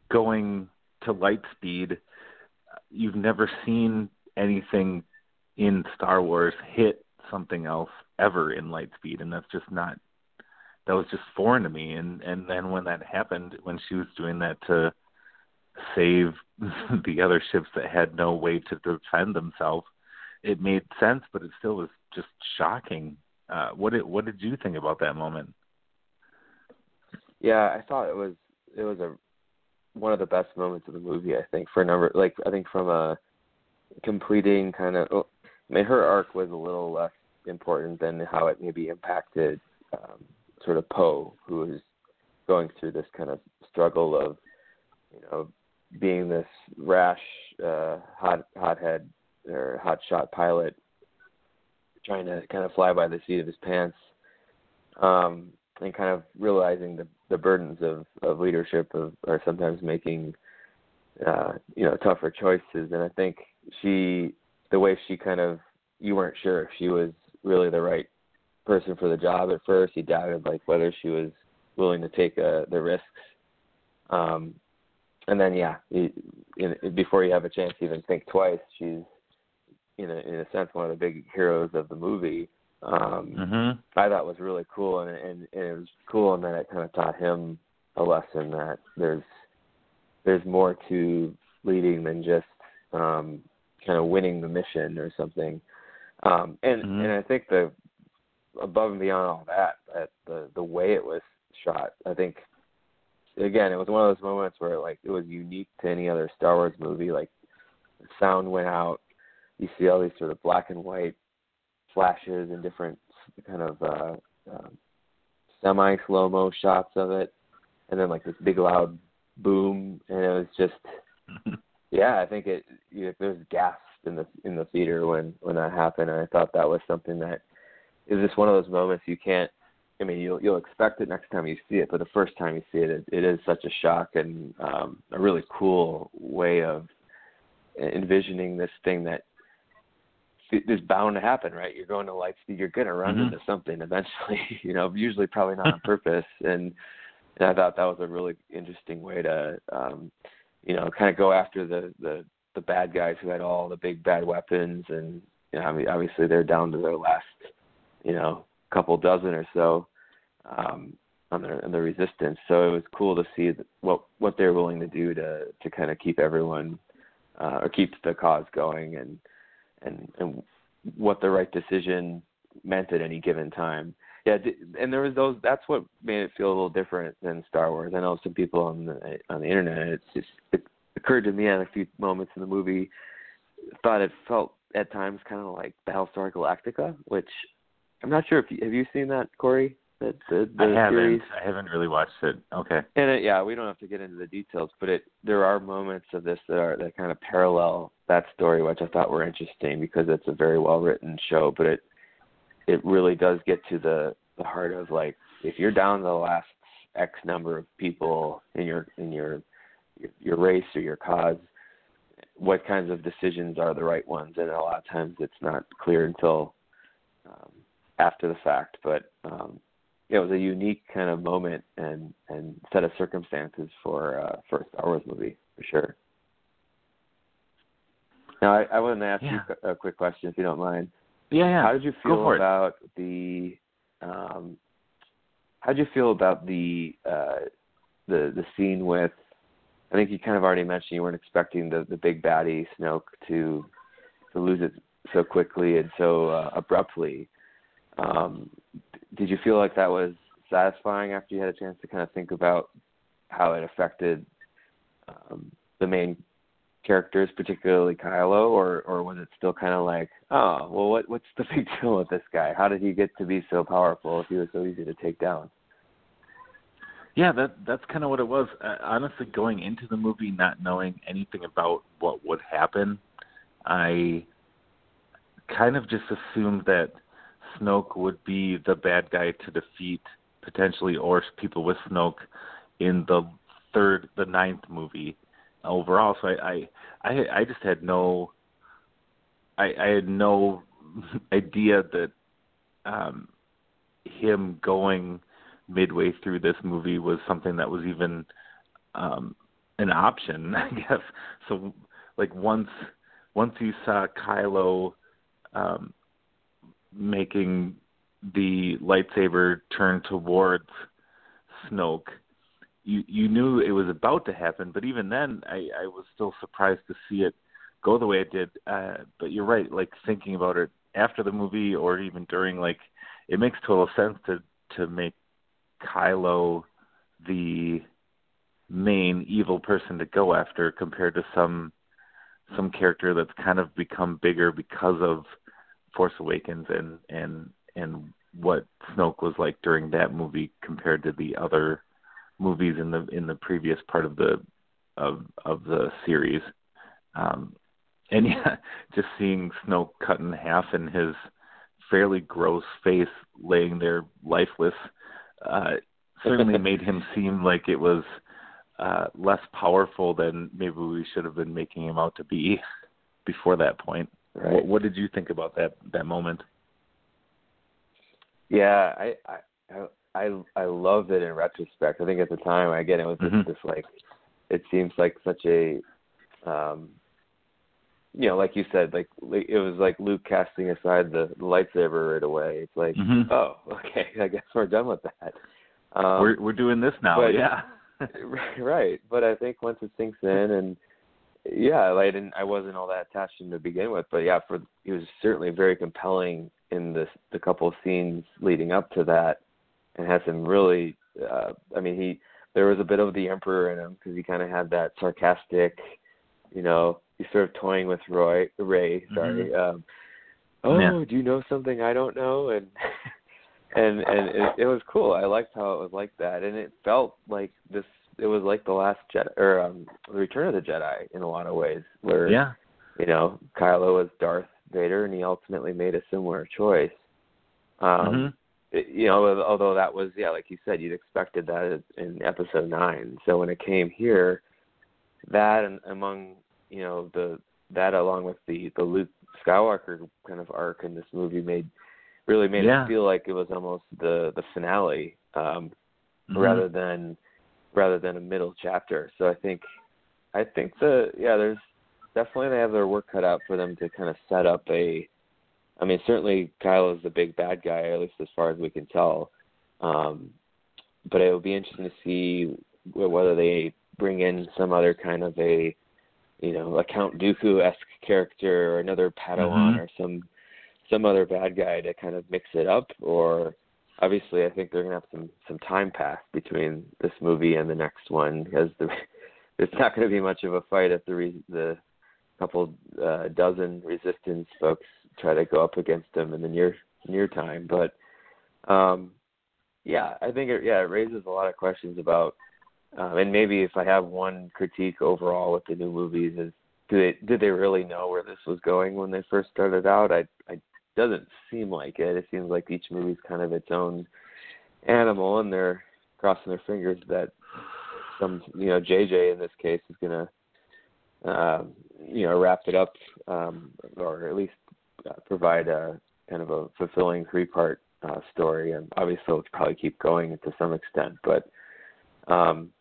B: going to light speed you've never seen anything in Star Wars hit something else ever in light speed and that's just not that was just foreign to me and and then when that happened when she was doing that to save the other ships that had no way to defend themselves it made sense but it still was just shocking uh what did what did you think about that moment
C: Yeah, I thought it was it was a one of the best moments of the movie. I think for a number like I think from a completing kind of. oh, I mean, her arc was a little less important than how it maybe impacted um, sort of Poe, who is going through this kind of struggle of you know being this rash uh, hot hothead or hot shot pilot trying to kind of fly by the seat of his pants um, and kind of realizing the the burdens of of leadership of or sometimes making uh, you know tougher choices. And I think she the way she kind of you weren't sure if she was really the right person for the job at first. You doubted like whether she was willing to take uh, the risks. Um, and then yeah, you, in, before you have a chance to even think twice, she's in a in a sense one of the big heroes of the movie. Um,
B: mhm
C: I thought was really cool, and, and and it was cool, and then it kind of taught him a lesson that there's there's more to leading than just um, kind of winning the mission or something. Um, and
B: Mhm.
C: and I think the above and beyond all that, that the the way it was shot, I think again it was one of those moments where like it was unique to any other Star Wars movie. Like the sound went out, you see all these sort of black and white flashes and different kind of uh, uh, semi slow mo shots of it, and then like this big loud boom, and it was just yeah. I think it you, there's gasps in the in the theater when when that happened, and I thought that was something that is just one of those moments you can't. I mean, you'll you'll expect it next time you see it, but the first time you see it, it, it is such a shock and um, a really cool way of envisioning this thing that is bound to happen, right? You're going to light speed, you're going to run
B: Mhm.
C: into something eventually, you know, usually probably not on purpose. And, and I thought that was a really interesting way to, um, you know, kind of go after the, the, the bad guys who had all the big bad weapons. And, you know, I mean, obviously they're down to their last, you know, couple dozen or so, um, on the, on the resistance. So it was cool to see what, what they're willing to do to, to kind of keep everyone, uh, or keep the cause going and, and and what the right decision meant at any given time. Yeah, and there was those. That's what made it feel a little different than Star Wars. I know some people on the on the internet. It's just occurred to me at a few moments in the movie. Thought it felt at times kind of like Battlestar Galactica, which I'm not sure if you, have you seen that, Corey. That the, the
B: I haven't
C: series.
B: I haven't really watched it. Okay.
C: And it, yeah, we don't have to get into the details, but it there are moments of this that are that kind of parallel that story, which I thought were interesting because it's a very well written show, but it it really does get to the the heart of like if you're down to the last X number of people in your in your your race or your cause, what kinds of decisions are the right ones? And a lot of times it's not clear until um, after the fact. But um, it was a unique kind of moment and and set of circumstances for uh, for a Star Wars movie for sure. Now I, I wanted to ask
B: Yeah.
C: you a quick question if you don't mind.
B: Yeah, yeah.
C: How did you feel
B: for it.
C: about the um how did you feel about the uh the the scene with I think you kind of already mentioned you weren't expecting the the big baddie Snoke to to lose it so quickly and so uh, abruptly. Um did you feel like that was satisfying after you had a chance to kind of think about how it affected um the main characters, particularly Kylo, or or was it still kind of like, oh, well, what what's the big deal with this guy? How did he get to be so powerful if he was so easy to take down?
B: Yeah, that that's kind of what it was. Uh, honestly, going into the movie not knowing anything about what would happen, I kind of just assumed that Snoke would be the bad guy to defeat potentially, or people with Snoke in the third, the ninth movie overall. So I, I, I, I just had no, I, I had no idea that um, him going midway through this movie was something that was even um an option, I guess. So like once once you saw Kylo um making the lightsaber turn towards Snoke, you you knew it was about to happen, but even then I, I was still surprised to see it go the way it did. Uh but you're right, like thinking about it after the movie or even during like it makes total sense to to make Kylo the main evil person to go after compared to some some character that's kind of become bigger because of Force Awakens and and and what Snoke was like during that movie compared to the other movies in the in the previous part of the of of the series. Um and yeah, just seeing Snoke cut in half and his fairly gross face laying there lifeless uh, certainly made him seem like it was uh, less powerful than maybe we should have been making him out to be before that point.
C: Right.
B: What, what did you think about that that moment?
C: Yeah, I I I I loved it in retrospect. I think at the time, again, it was just
B: Mhm.
C: this like, it seems like such a, um, you know, like you said, like it was like Luke casting aside the, the lightsaber right away. It's like,
B: Mhm.
C: oh, okay, I guess we're done with that. Um,
B: we're we're doing this now,
C: but-
B: yeah.
C: right, but I think once it sinks in and yeah, like, I didn't, I wasn't all that attached to him to begin with, but yeah, for he was certainly very compelling in the the couple of scenes leading up to that, and had some really, uh, I mean, he there was a bit of the emperor in him because he kind of had that sarcastic, you know, he's sort of toying with Roy Rey, sorry. Um, oh,
B: Yeah.
C: do you know something I don't know? And and and it, it was cool. I liked how it was like that, and it felt like this. It was like the last Jedi or um, the Return of the Jedi in a lot of ways, where
B: yeah.
C: you know Kylo was Darth Vader, and he ultimately made a similar choice. Um,
B: Mhm.
C: it- you know, although that was yeah, like you said, you'd expected that in Episode Nine. So when it came here, that and among you know the that along with the the Luke Skywalker kind of arc in this movie made really made
B: Yeah.
C: it feel like it was almost the the finale um
B: Mhm.
C: rather than rather than a middle chapter. So I think I think the yeah, there's definitely they have their work cut out for them to kind of set up a I mean certainly Kyle is the big bad guy, at least as far as we can tell. Um but it will be interesting to see wh- whether they bring in some other kind of a you know, a Count Dooku esque character or another Padawan
B: Mhm.
C: or some some other bad guy to kind of mix it up or obviously I think they're gonna have some some time pass between this movie and the next one because the it's not going to be much of a fight if the re, the couple uh, dozen resistance folks try to go up against them in the near near time. But um, yeah, I think it yeah it raises a lot of questions about um, and maybe if I have one critique overall with the new movies is do they did they really know where this was going when they first started out? I I doesn't seem like it. It seems like each movie's kind of its own animal, and they're crossing their fingers that some you know JJ in this case is gonna uh, you know wrap it up um, or at least uh, provide a kind of a fulfilling three part uh, story, and obviously it'll probably keep going to some extent, but. Um,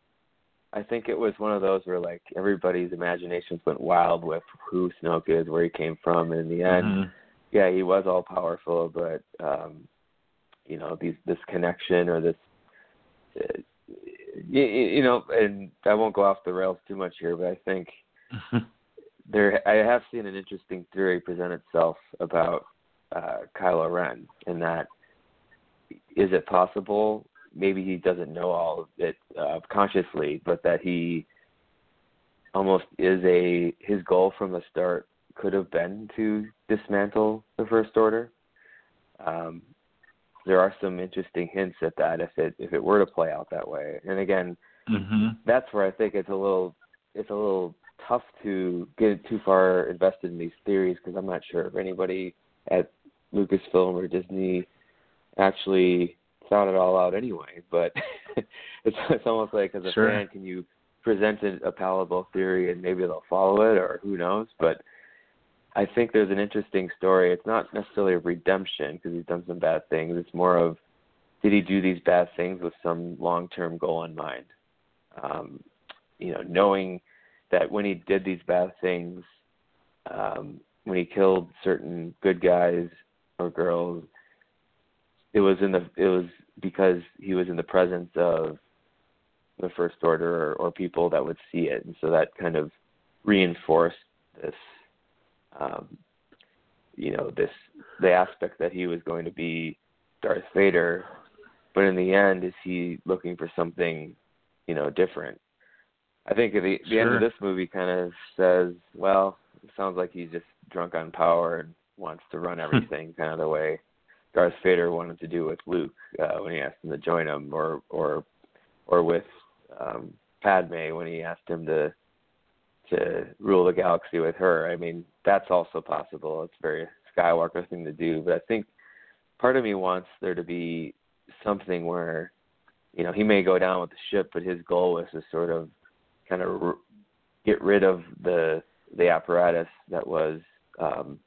C: I think it was one of those where like everybody's imaginations went wild with who Snoke is, where he came from, and in the end,
B: Mhm.
C: yeah, he was all powerful, but um, you know, these this connection or this, uh, you, you know, and I won't go off the rails too much here, but I think there I have seen an interesting theory present itself about uh, Kylo Ren, in that is it possible maybe he doesn't know all of it uh, consciously, but that he almost is a his goal from the start could have been to dismantle the First Order. Um, there are some interesting hints at that if it if it were to play out that way. And again,
B: Mhm.
C: that's where I think it's a little it's a little tough to get too far invested in these theories because I'm not sure if anybody at Lucasfilm or Disney actually thought it all out anyway. But it's it's almost like as a
B: Sure.
C: fan, can you present a, a palatable theory and maybe they'll follow it or who knows? But I think there's an interesting story. It's not necessarily of redemption because he's done some bad things. It's more of did he do these bad things with some long-term goal in mind? Um, you know, knowing that when he did these bad things, um, when he killed certain good guys or girls, it was in the it was because he was in the presence of the first order or, or people that would see it, and so that kind of reinforced this, um, you know, this the aspect that he was going to be Darth Vader, but in the end, is he looking for something, you know, different? I think at the, the end of this movie kind of says, well, it sounds like he's just drunk on power and wants to run everything, kind of the way Darth Vader wanted to do with Luke uh, when he asked him to join him, or or or with um, Padme when he asked him to to rule the galaxy with her. I mean, that's also possible. It's a very Skywalker thing to do, but I think part of me wants there to be something where you know he may go down with the ship, but his goal was to sort of kind of r- get rid of the the apparatus that was um,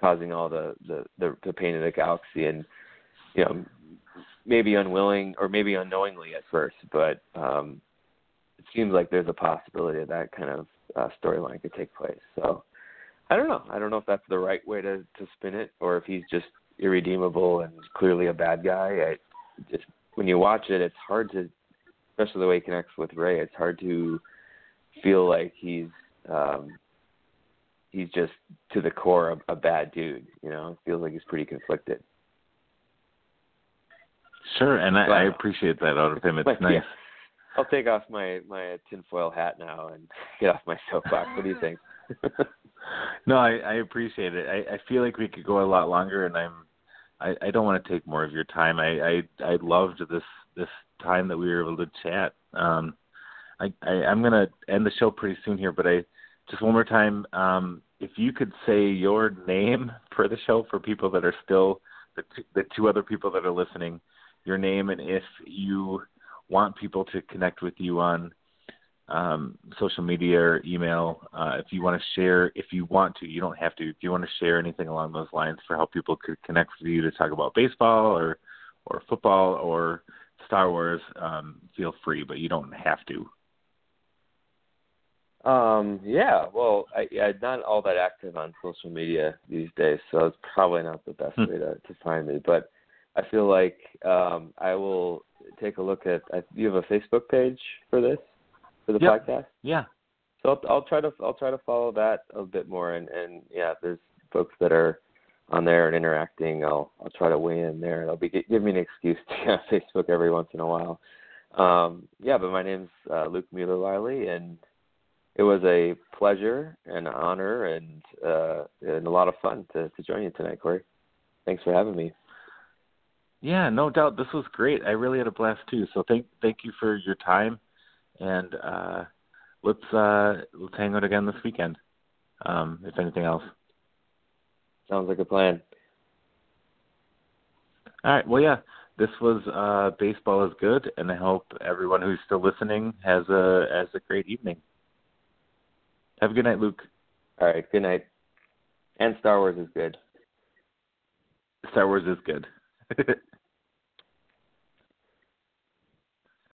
C: causing all the, the the the pain in the galaxy, and you know maybe unwilling or maybe unknowingly at first, but um, it seems like there's a possibility that that kind of uh, storyline could take place. So I don't know. I don't know if that's the right way to to spin it, or if he's just irredeemable and clearly a bad guy. I just when you watch it, it's hard to, especially the way he connects with Rey. It's hard to feel like he's um he's just to the core a, a bad dude. You know, feels like he's pretty conflicted.
B: Sure, and I, I appreciate that out of him. It's
C: But,
B: nice.
C: yeah. I'll take off my my tinfoil hat now and get off my soapbox. What do you think?
B: No, I, I appreciate it. I, I feel like we could go a lot longer, and I'm I, I don't want to take more of your time. I, I I loved this this time that we were able to chat. Um, I, I I'm gonna end the show pretty soon here, but I just one more time. Um, if you could say your name for the show for people that are still the two, the two other people that are listening, your name, and if you want people to connect with you on um, social media or email. Uh, if you want to share, if you want to, you don't have to. If you want to share anything along those lines for how people could connect with you to talk about baseball or or football or Star Wars, um, feel free, but you don't have to.
C: Um, yeah, well, I, I'm not all that active on social media these days, so it's probably not the best
B: Hmm.
C: way to, to find me. But I feel like um, I will take a look at. I, you have a Facebook page for this for the
B: Yep.
C: podcast,
B: Yeah.
C: so I'll, I'll try to I'll try to follow that a bit more. And and yeah, if there's folks that are on there and interacting, I'll I'll try to weigh in there. It'll be give me an excuse to get on Facebook every once in a while. Um, yeah, but my name's uh, Luke Muellerleile, and it was a pleasure and an honor and uh, and a lot of fun to, to join you tonight, Corey. Thanks for having me.
B: Yeah, no doubt. This was great. I really had a blast too. So thank thank you for your time, and uh, let's uh, let's hang out again this weekend. Um, if anything else.
C: Sounds like a plan.
B: All right. Well, yeah. this was uh, baseball is good, and I hope everyone who's still listening has a has a great evening. Have a good night, Luke.
C: All right, good night. And Star Wars is good.
B: Star Wars is good.